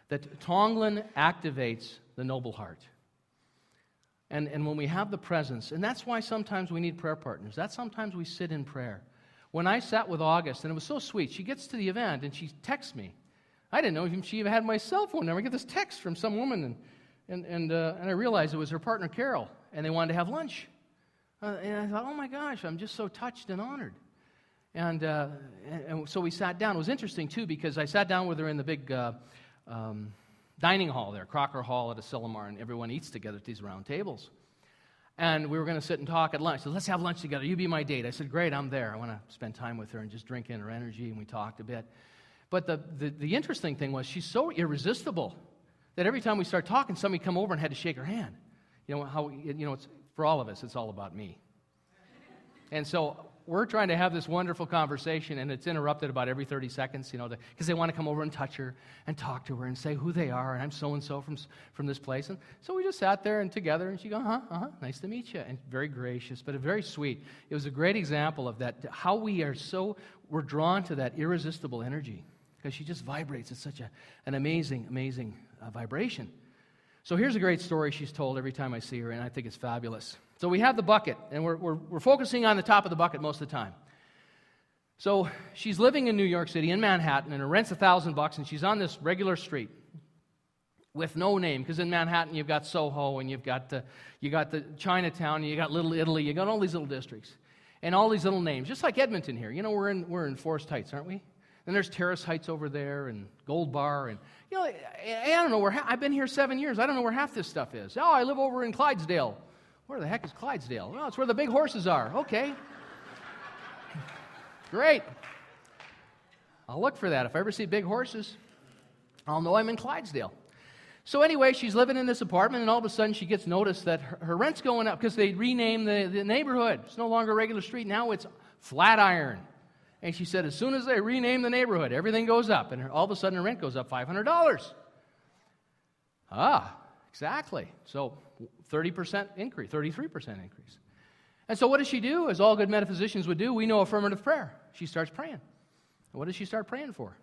that Tonglen activates the noble heart. And, and when we have the presence, and that's why sometimes we need prayer partners, that's sometimes we sit in prayer. When I sat with August, and it was so sweet, she gets to the event and she texts me. I didn't know she even had my cell phone number. I get this text from some woman, and, and, and, uh, and I realized it was her partner, Carol, and they wanted to have lunch. Uh, and I thought, oh my gosh, I'm just so touched and honored. And, uh, and, and, so we sat down. It was interesting, too, because I sat down with her in the big uh, um, dining hall there, Crocker Hall at Asilomar, and everyone eats together at these round tables. And we were going to sit and talk at lunch. So let's have lunch together. You be my date. I said, great, I'm there. I want to spend time with her and just drink in her energy. And we talked a bit. But the, the, the interesting thing was she's so irresistible that every time we start talking, somebody come over and had to shake her hand. You know, how, you know, it's, for all of us, it's all about me. And so we're trying to have this wonderful conversation, and it's interrupted about every 30 seconds, you know, because they want to come over and touch her and talk to her and say who they are, and I'm so and so from from this place. And so we just sat there and together, and she go, uh huh, uh huh, nice to meet you, and very gracious, but very sweet. It was a great example of that, how we are so we're drawn to that irresistible energy because she just vibrates. It's such a, an amazing, amazing uh, vibration. So here's a great story she's told every time I see her, and I think it's fabulous. So we have the bucket, and we're, we're, we're focusing on the top of the bucket most of the time. So she's living in New York City, in Manhattan, and her rent's a thousand bucks, and she's on this regular street with no name, because in Manhattan you've got Soho, and you've got the, you got the Chinatown, and you got Little Italy, you got all these little districts, and all these little names, just like Edmonton here. You know, we're in, we're in Forest Heights, aren't we? Then there's Terrace Heights over there, and Gold Bar, and you know, I, I don't know where. I've been here seven years. I don't know where half this stuff is. Oh, I live over in Clydesdale. Where the heck is Clydesdale? Well, it's where the big horses are. Okay. Great. I'll look for that. If I ever see big horses, I'll know I'm in Clydesdale. So, anyway, she's living in this apartment, and all of a sudden she gets notice that her, her rent's going up because they renamed the, the neighborhood. It's no longer a regular street, now it's Flatiron. And she said, as soon as they rename the neighborhood, everything goes up, and all of a sudden her rent goes up $500. Ah, exactly. So 30% increase, 33% increase. And so, what does she do? As all good metaphysicians would do, we know affirmative prayer. She starts praying. And what does she start praying for?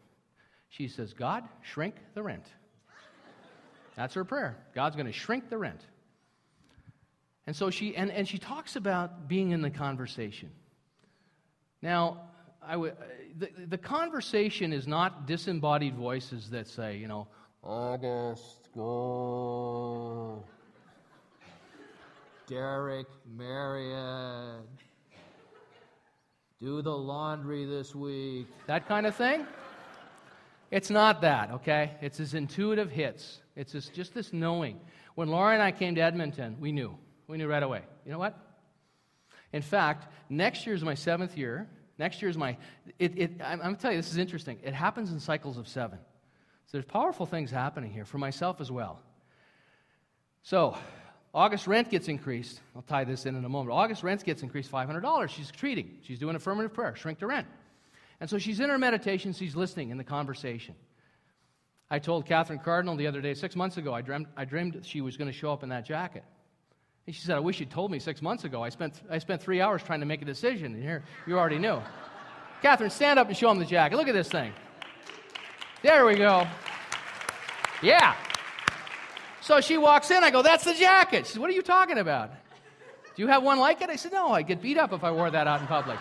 She says, God, shrink the rent. That's her prayer. God's going to shrink the rent. And so she, and, and she talks about being in the conversation. Now, the, the conversation is not disembodied voices that say, you know, August, go. Derek, Marion, do the laundry this week. That kind of thing. It's not that, okay? It's his intuitive hits. It's just this knowing. When Laura and I came to Edmonton, we knew. We knew right away. You know what? In fact, next year is my seventh year. Next year is my. It, it, I'm, I'm telling you, this is interesting. It happens in cycles of seven. So there's powerful things happening here for myself as well. So, August rent gets increased. I'll tie this in in a moment. August rent gets increased $500. She's treating. She's doing affirmative prayer, shrink the rent. And so she's in her meditation, she's listening in the conversation. I told Catherine Cardinal the other day, six months ago, I dreamed, I dreamed she was going to show up in that jacket. And she said, I wish you'd told me six months ago. I spent, I spent three hours trying to make a decision, and here, you already knew. Catherine, stand up and show him the jacket. Look at this thing. There we go. Yeah. So she walks in. I go, That's the jacket. She says, What are you talking about? Do you have one like it? I said, No, I'd get beat up if I wore that out in public.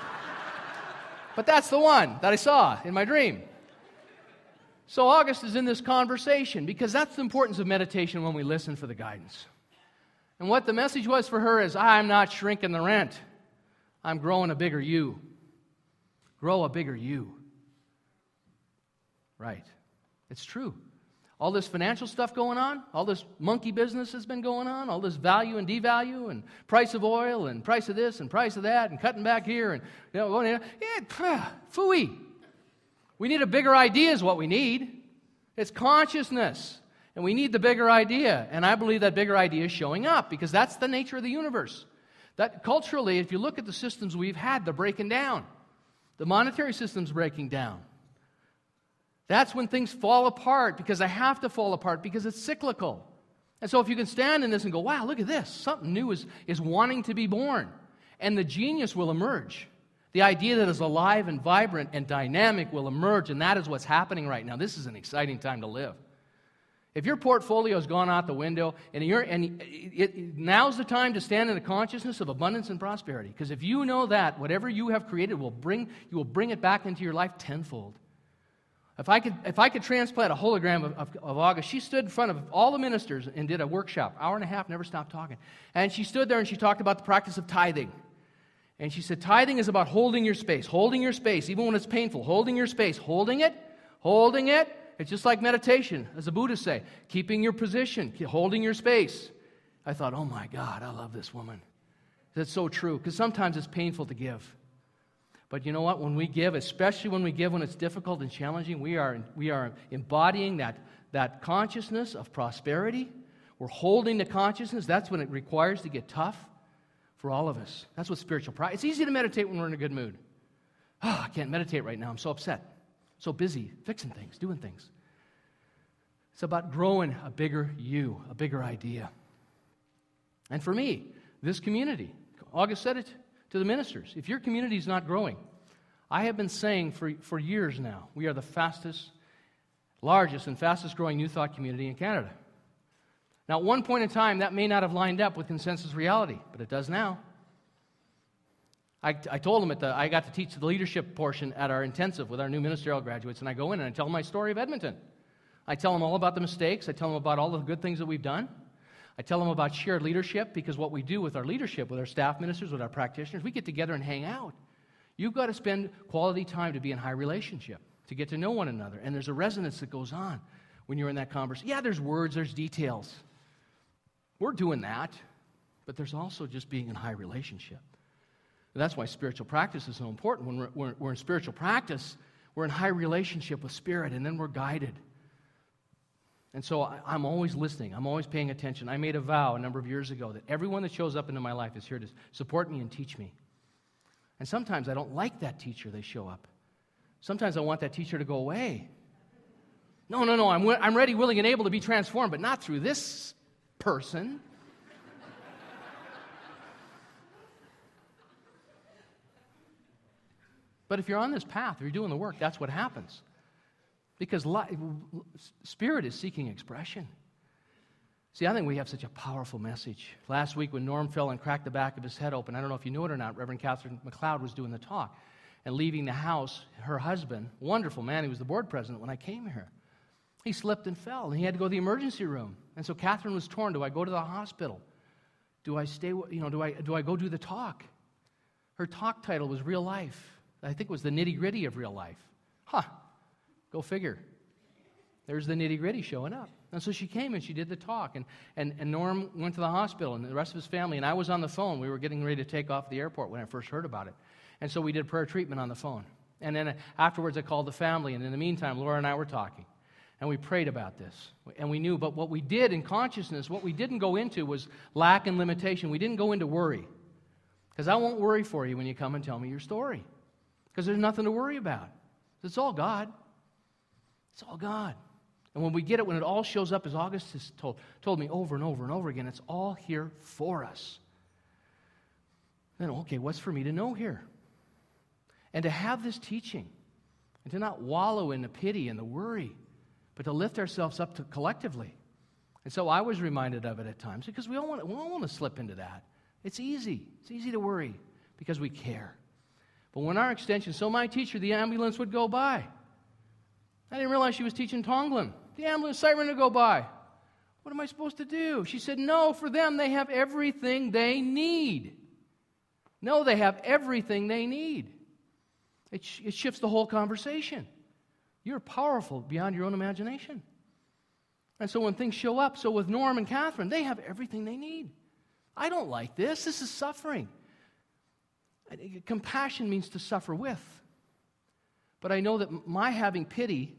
But that's the one that I saw in my dream. So August is in this conversation because that's the importance of meditation when we listen for the guidance. And what the message was for her is I'm not shrinking the rent, I'm growing a bigger you. Grow a bigger you. Right. It's true. All this financial stuff going on, all this monkey business has been going on, all this value and devalue, and price of oil, and price of this, and price of that, and cutting back here, and you know, going here. Yeah, phooey. We need a bigger idea, is what we need. It's consciousness. And we need the bigger idea. And I believe that bigger idea is showing up because that's the nature of the universe. That culturally, if you look at the systems we've had, they're breaking down. The monetary system's breaking down. That's when things fall apart because they have to fall apart because it's cyclical. And so if you can stand in this and go, wow, look at this, something new is, is wanting to be born, and the genius will emerge. The idea that is alive and vibrant and dynamic will emerge, and that is what's happening right now. This is an exciting time to live. If your portfolio has gone out the window, and, you're, and it, it, now's the time to stand in the consciousness of abundance and prosperity. Because if you know that, whatever you have created will bring, you will bring it back into your life tenfold. If I could, if I could transplant a hologram of, of, of, August, she stood in front of all the ministers and did a workshop, hour and a half, never stopped talking. And she stood there and she talked about the practice of tithing. And she said, tithing is about holding your space, holding your space, even when it's painful, holding your space, holding it, holding it, it's just like meditation, as the Buddhists say, keeping your position, holding your space. I thought, oh my God, I love this woman. That's so true, because sometimes it's painful to give. But you know what? When we give, especially when we give when it's difficult and challenging, we are, we are embodying that, that consciousness of prosperity. We're holding the consciousness. That's when it requires to get tough for all of us. That's what spiritual pride. It's easy to meditate when we're in a good mood. Oh, I can't meditate right now. I'm so upset so busy fixing things, doing things. It's about growing a bigger you, a bigger idea. And for me, this community, August said it to the ministers if your community is not growing, I have been saying for, for years now, we are the fastest, largest, and fastest growing New Thought community in Canada. Now, at one point in time, that may not have lined up with consensus reality, but it does now. I, I told them at the, I got to teach the leadership portion at our intensive with our new ministerial graduates, and I go in and I tell them my story of Edmonton. I tell them all about the mistakes. I tell them about all the good things that we've done. I tell them about shared leadership because what we do with our leadership, with our staff ministers, with our practitioners, we get together and hang out. You've got to spend quality time to be in high relationship, to get to know one another. And there's a resonance that goes on when you're in that conversation. Yeah, there's words, there's details. We're doing that, but there's also just being in high relationship. That's why spiritual practice is so important. When we're, we're, we're, in spiritual practice, we're in high relationship with Spirit, and then we're guided. And so I, I'm always listening. I'm always paying attention. I made a vow a number of years ago that everyone that shows up into my life is here to support me and teach me. And sometimes I don't like that teacher, they show up. Sometimes I want that teacher to go away. No, no, no, I'm, I'm ready, willing, and able to be transformed, but not through this person. But if you're on this path, if you're doing the work, that's what happens. Because life, spirit is seeking expression. See, I think we have such a powerful message. Last week, when Norm fell and cracked the back of his head open, I don't know if you knew it or not, Reverend Catherine McLeod was doing the talk. And leaving the house, her husband, wonderful man, he was the board president when I came here, he slipped and fell, and he had to go to the emergency room. And so Catherine was torn. Do I go to the hospital? Do I stay, you know, do I, do I go do the talk? Her talk title was Real Life. I think it was the nitty gritty of real life. Huh, go figure. There's the nitty gritty showing up. And so she came and she did the talk. And, and, and Norm went to the hospital and the rest of his family. And I was on the phone. We were getting ready to take off the airport when I first heard about it. And so we did prayer treatment on the phone. And then afterwards, I called the family. And in the meantime, Laura and I were talking. And we prayed about this. And we knew, but what we did in consciousness, what we didn't go into was lack and limitation. We didn't go into worry. Because I won't worry for you when you come and tell me your story because there's nothing to worry about. It's all God. It's all God. And when we get it, when it all shows up, as August has told, told me over and over and over again, it's all here for us. Then, okay, what's for me to know here? And to have this teaching, and to not wallow in the pity and the worry, but to lift ourselves up to collectively And so I was reminded of it at times because we all want, we all want to slip into that. It's easy. It's easy to worry because we care. But when our extension, so my teacher, the ambulance would go by. I didn't realize she was teaching Tonglen. The ambulance siren would go by. What am I supposed to do? She said, No, for them, they have everything they need. No, they have everything they need. It, sh- it shifts the whole conversation. You're powerful beyond your own imagination. And so when things show up, so with Norm and Catherine, they have everything they need. I don't like this. This is suffering. Uh, compassion means to suffer with. But I know that my having pity,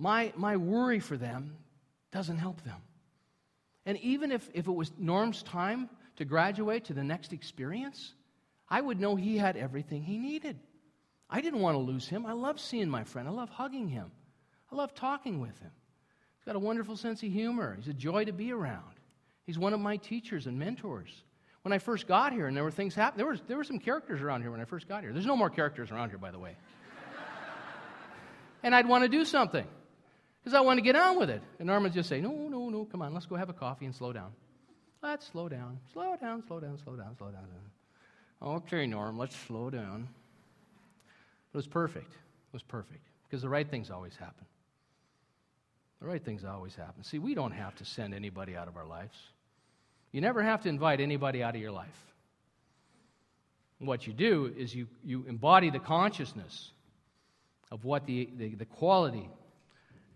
my, my worry for them, doesn't help them. And even if, if it was Norm's time to graduate to the next experience, I would know he had everything he needed. I didn't want to lose him. I love seeing my friend. I love hugging him. I love talking with him. He's got a wonderful sense of humor. He's a joy to be around. He's one of my teachers and mentors. When I first got here and there were things happening, there, was, there were some characters around here when I first got here. There's no more characters around here, by the way. and I'd want to do something because I want to get on with it. And Norm just say, No, no, no, come on, let's go have a coffee and slow down. Let's slow down, slow down, slow down, slow down, slow down. Okay, Norm, let's slow down. It was perfect. It was perfect because the right things always happen. The right things always happen. See, we don't have to send anybody out of our lives. You never have to invite anybody out of your life. What you do is you, you embody the consciousness of what the, the, the quality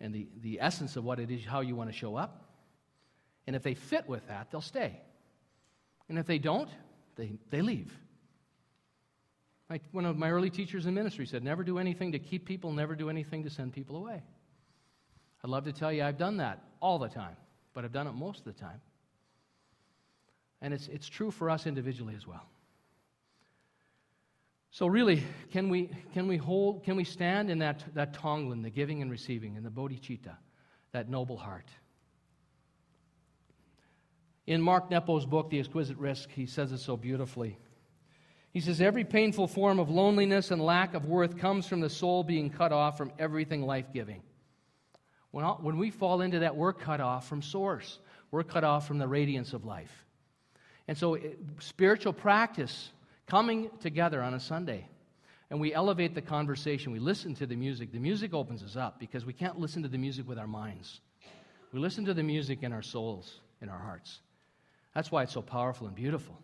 and the, the essence of what it is, how you want to show up. And if they fit with that, they'll stay. And if they don't, they, they leave. Like one of my early teachers in ministry said, never do anything to keep people, never do anything to send people away. I'd love to tell you I've done that all the time, but I've done it most of the time. And it's, it's true for us individually as well. So, really, can we, can we hold, can we stand in that, that Tonglen, the giving and receiving, in the bodhicitta, that noble heart? In Mark Nepo's book, The Exquisite Risk, he says it so beautifully. He says, Every painful form of loneliness and lack of worth comes from the soul being cut off from everything life giving. When, when we fall into that, we're cut off from source, we're cut off from the radiance of life. And so, it, spiritual practice, coming together on a Sunday, and we elevate the conversation, we listen to the music. The music opens us up because we can't listen to the music with our minds. We listen to the music in our souls, in our hearts. That's why it's so powerful and beautiful.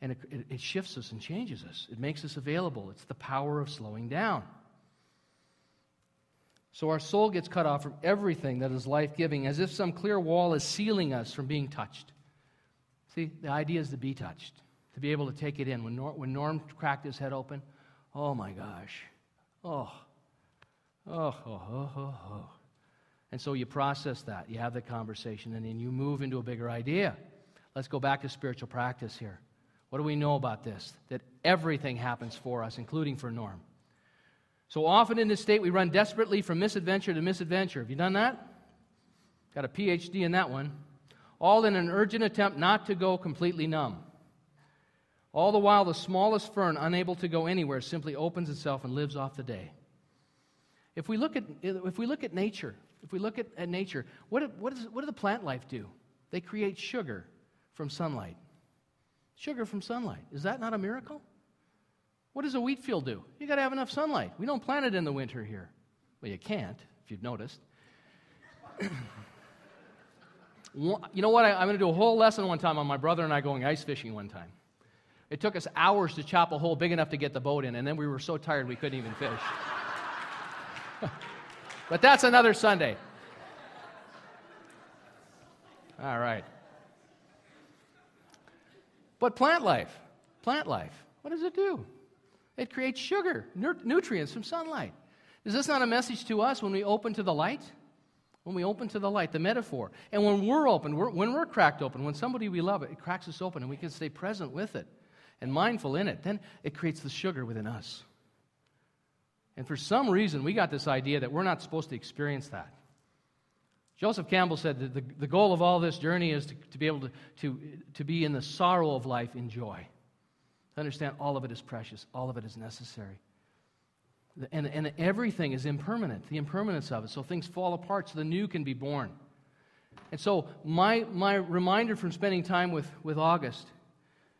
And it, it, it shifts us and changes us, it makes us available. It's the power of slowing down. So our soul gets cut off from everything that is life giving, as if some clear wall is sealing us from being touched. See, the idea is to be touched, to be able to take it in. When, Norm, when Norm cracked his head open, oh my gosh. Oh. Oh, oh, oh, oh, oh. And so you process that, you have the conversation, and then you move into a bigger idea. Let's go back to spiritual practice here. What do we know about this? That everything happens for us, including for Norm. So often in this state, we run desperately from misadventure to misadventure. Have you done that? Got a PhD in that one. All in an urgent attempt not to go completely numb. All the while, the smallest fern, unable to go anywhere, simply opens itself and lives off the day. If we look at, if we look at nature, if we look at, at nature, what, what, is, what does the plant life do? They create sugar from sunlight. Sugar from sunlight. Is that not a miracle? What does a wheat field do? You got to have enough sunlight. We don't plant it in the winter here. Well, you can't, if you've noticed. you know what? I, am going to do a whole lesson one time on my brother and I going ice fishing one time. It took us hours to chop a hole big enough to get the boat in, and then we were so tired we couldn't even fish. but that's another Sunday. All right. But plant life, plant life, what does it do? It creates sugar, nutrients from sunlight. Is this not a message to us when we open to the light? When we open to the light, the metaphor. And when we're open, we're, when we're cracked open, when somebody we love, it cracks us open and we can stay present with it and mindful in it, then it creates the sugar within us. And for some reason, we got this idea that we're not supposed to experience that. Joseph Campbell said that the, the goal of all this journey is to, to be able to, to, to be in the sorrow of life in joy. To understand all of it is precious, all of it is necessary. And, and everything is impermanent, the impermanence of it. So things fall apart so the new can be born. And so, my, my reminder from spending time with, with August,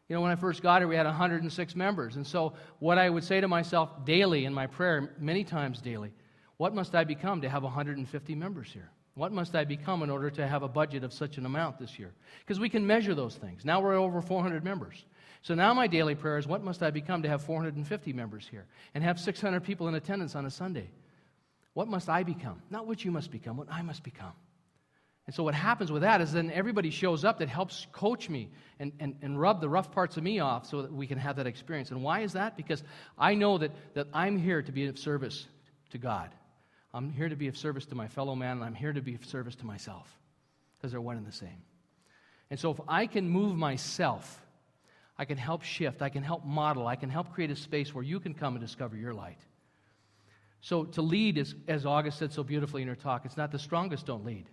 you know, when I first got here, we had 106 members. And so, what I would say to myself daily in my prayer, many times daily, what must I become to have 150 members here? What must I become in order to have a budget of such an amount this year? Because we can measure those things. Now we're over 400 members. So now my daily prayer is what must I become to have 450 members here and have 600 people in attendance on a Sunday? What must I become? Not what you must become, what I must become. And so what happens with that is then everybody shows up that helps coach me and, and, and rub the rough parts of me off so that we can have that experience. And why is that? Because I know that, that I'm here to be of service to God. I'm here to be of service to my fellow man, and I'm here to be of service to myself because they're one and the same. And so if I can move myself, I can help shift, I can help model, I can help create a space where you can come and discover your light. So to lead is, as August said so beautifully in her talk, it's not the strongest don't lead.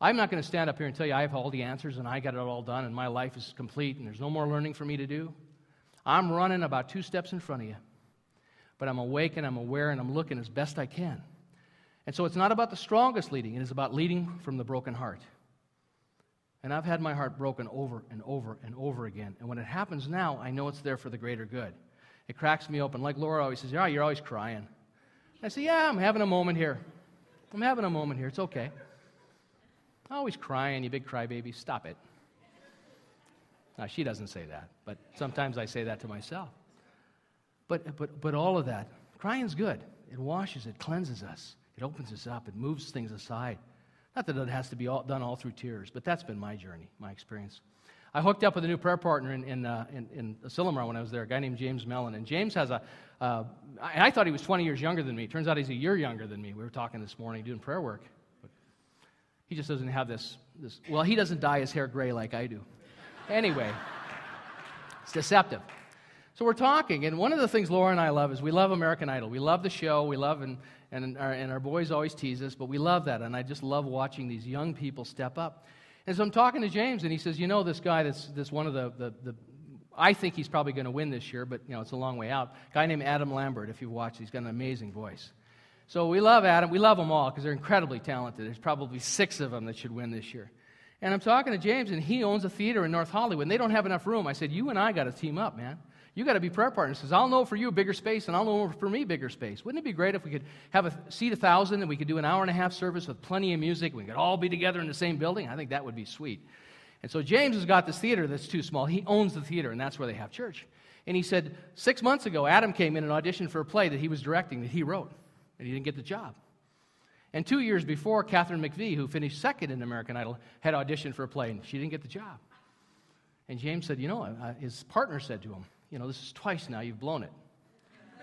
I'm not going to stand up here and tell you I have all the answers and I got it all done and my life is complete and there's no more learning for me to do. I'm running about two steps in front of you. But I'm awake and I'm aware and I'm looking as best I can. And so it's not about the strongest leading, it is about leading from the broken heart. And I've had my heart broken over and over and over again. And when it happens now, I know it's there for the greater good. It cracks me open. Like Laura always says, Yeah, you're always crying. I say, Yeah, I'm having a moment here. I'm having a moment here. It's okay. Always crying, you big crybaby. Stop it. Now, she doesn't say that, but sometimes I say that to myself. But, but, but all of that, crying's good. It washes, it cleanses us, it opens us up, it moves things aside. Not that it has to be all, done all through tears, but that's been my journey, my experience. I hooked up with a new prayer partner in, in, uh, in, in Asilomar when I was there, a guy named James Mellon. And James has a, uh, I, I thought he was 20 years younger than me. Turns out he's a year younger than me. We were talking this morning doing prayer work. He just doesn't have this, this, well, he doesn't dye his hair gray like I do. Anyway, it's deceptive. So we're talking, and one of the things Laura and I love is we love American Idol. We love the show, we love, and, and, our, and our boys always tease us, but we love that, and I just love watching these young people step up. And so I'm talking to James, and he says, You know, this guy that's, that's one of the, the, the I think he's probably going to win this year, but, you know, it's a long way out. A guy named Adam Lambert, if you watch, he's got an amazing voice. So we love Adam. We love them all because they're incredibly talented. There's probably six of them that should win this year. And I'm talking to James, and he owns a theater in North Hollywood, and they don't have enough room. I said, You and I got to team up, man. You got to be prayer partners. He says, I'll know for you a bigger space, and I'll know for me bigger space. Wouldn't it be great if we could have a seat a thousand and we could do an hour and a half service with plenty of music? and We could all be together in the same building. I think that would be sweet. And so James has got this theater that's too small. He owns the theater, and that's where they have church. And he said, six months ago, Adam came in and auditioned for a play that he was directing that he wrote, and he didn't get the job. And two years before, Katharine McPhee, who finished second in American Idol, had auditioned for a play, and she didn't get the job. And James said, You know, uh, his partner said to him, You know, this is twice now, you've blown it.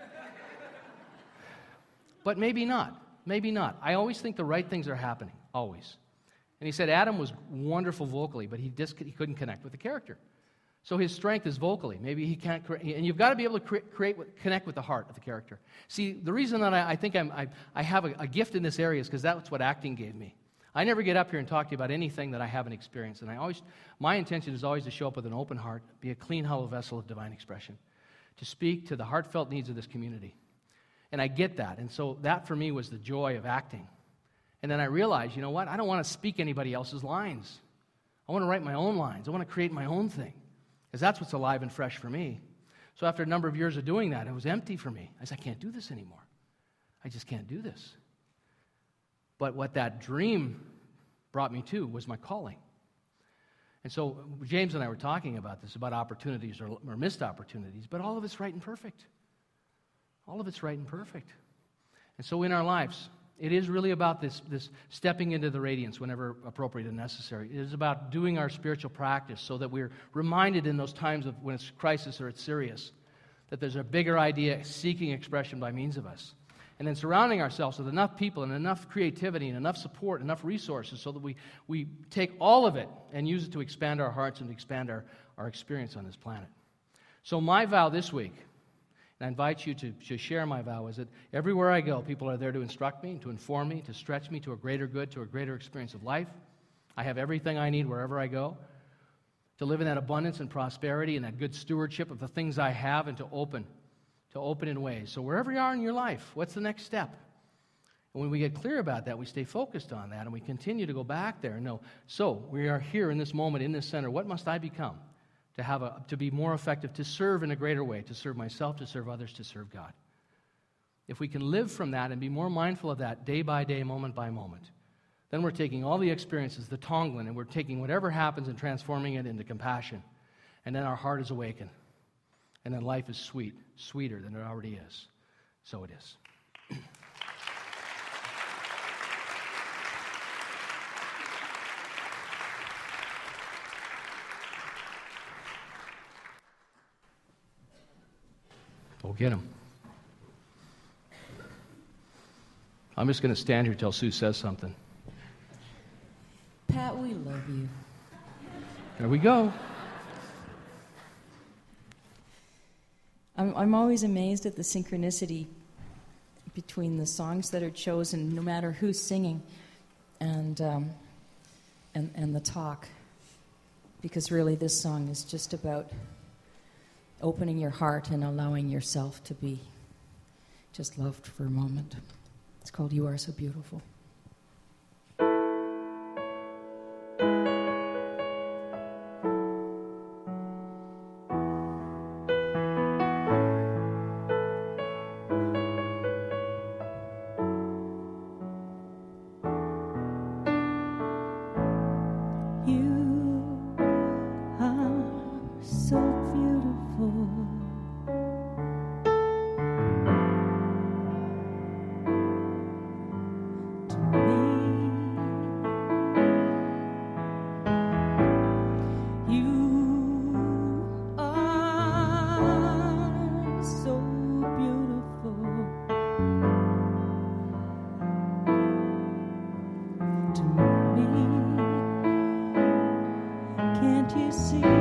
but maybe not. Maybe not. I always think the right things are happening, always. And he said Adam was wonderful vocally, but he, just, he couldn't connect with the character. So his strength is vocally. Maybe he can't, and you've got to be able to create, connect with the heart of the character. See, the reason that I, I think I'm, I, I have a, a gift in this area is because that's what acting gave me. I never get up here and talk to you about anything that I haven't experienced. And I always, my intention is always to show up with an open heart, be a clean, hollow vessel of divine expression, to speak to the heartfelt needs of this community. And I get that. And so that for me was the joy of acting. And then I realized, you know what? I don't want to speak anybody else's lines. I want to write my own lines. I want to create my own thing because that's what's alive and fresh for me. So after a number of years of doing that, it was empty for me. I said, I can't do this anymore. I just can't do this. But what that dream brought me to was my calling. And so James and I were talking about this about opportunities or, or missed opportunities, but all of it's right and perfect. All of it's right and perfect. And so in our lives, it is really about this, this stepping into the radiance whenever appropriate and necessary. It is about doing our spiritual practice so that we're reminded in those times of when it's crisis or it's serious that there's a bigger idea seeking expression by means of us. And then surrounding ourselves with enough people and enough creativity and enough support, enough resources so that we, we take all of it and use it to expand our hearts and expand our, our experience on this planet. So, my vow this week and I invite you to, to share my vow is that everywhere I go, people are there to instruct me, to inform me, to stretch me to a greater good, to a greater experience of life. I have everything I need wherever I go to live in that abundance and prosperity and that good stewardship of the things I have and to open, to open in ways. So, wherever you are in your life, what's the next step? And when we get clear about that, we stay focused on that and we continue to go back there and know, so we are here in this moment, in this center. What must I become to, have a, to be more effective, to serve in a greater way, to serve myself, to serve others, to serve God? If we can live from that and be more mindful of that day by day, moment by moment, then we're taking all the experiences, the Tonglen, and we're taking whatever happens and transforming it into compassion. And then our heart is awakened. And then life is sweet, sweeter than it already is. So it is. Go get him. I'm just going to stand here till Sue says something. Pat, we love you. There we go. I'm, I'm always amazed at the synchronicity between the songs that are chosen, no matter who's singing, and, um, and, and the talk. Because really, this song is just about opening your heart and allowing yourself to be just loved for a moment. It's called You Are So Beautiful. Can't you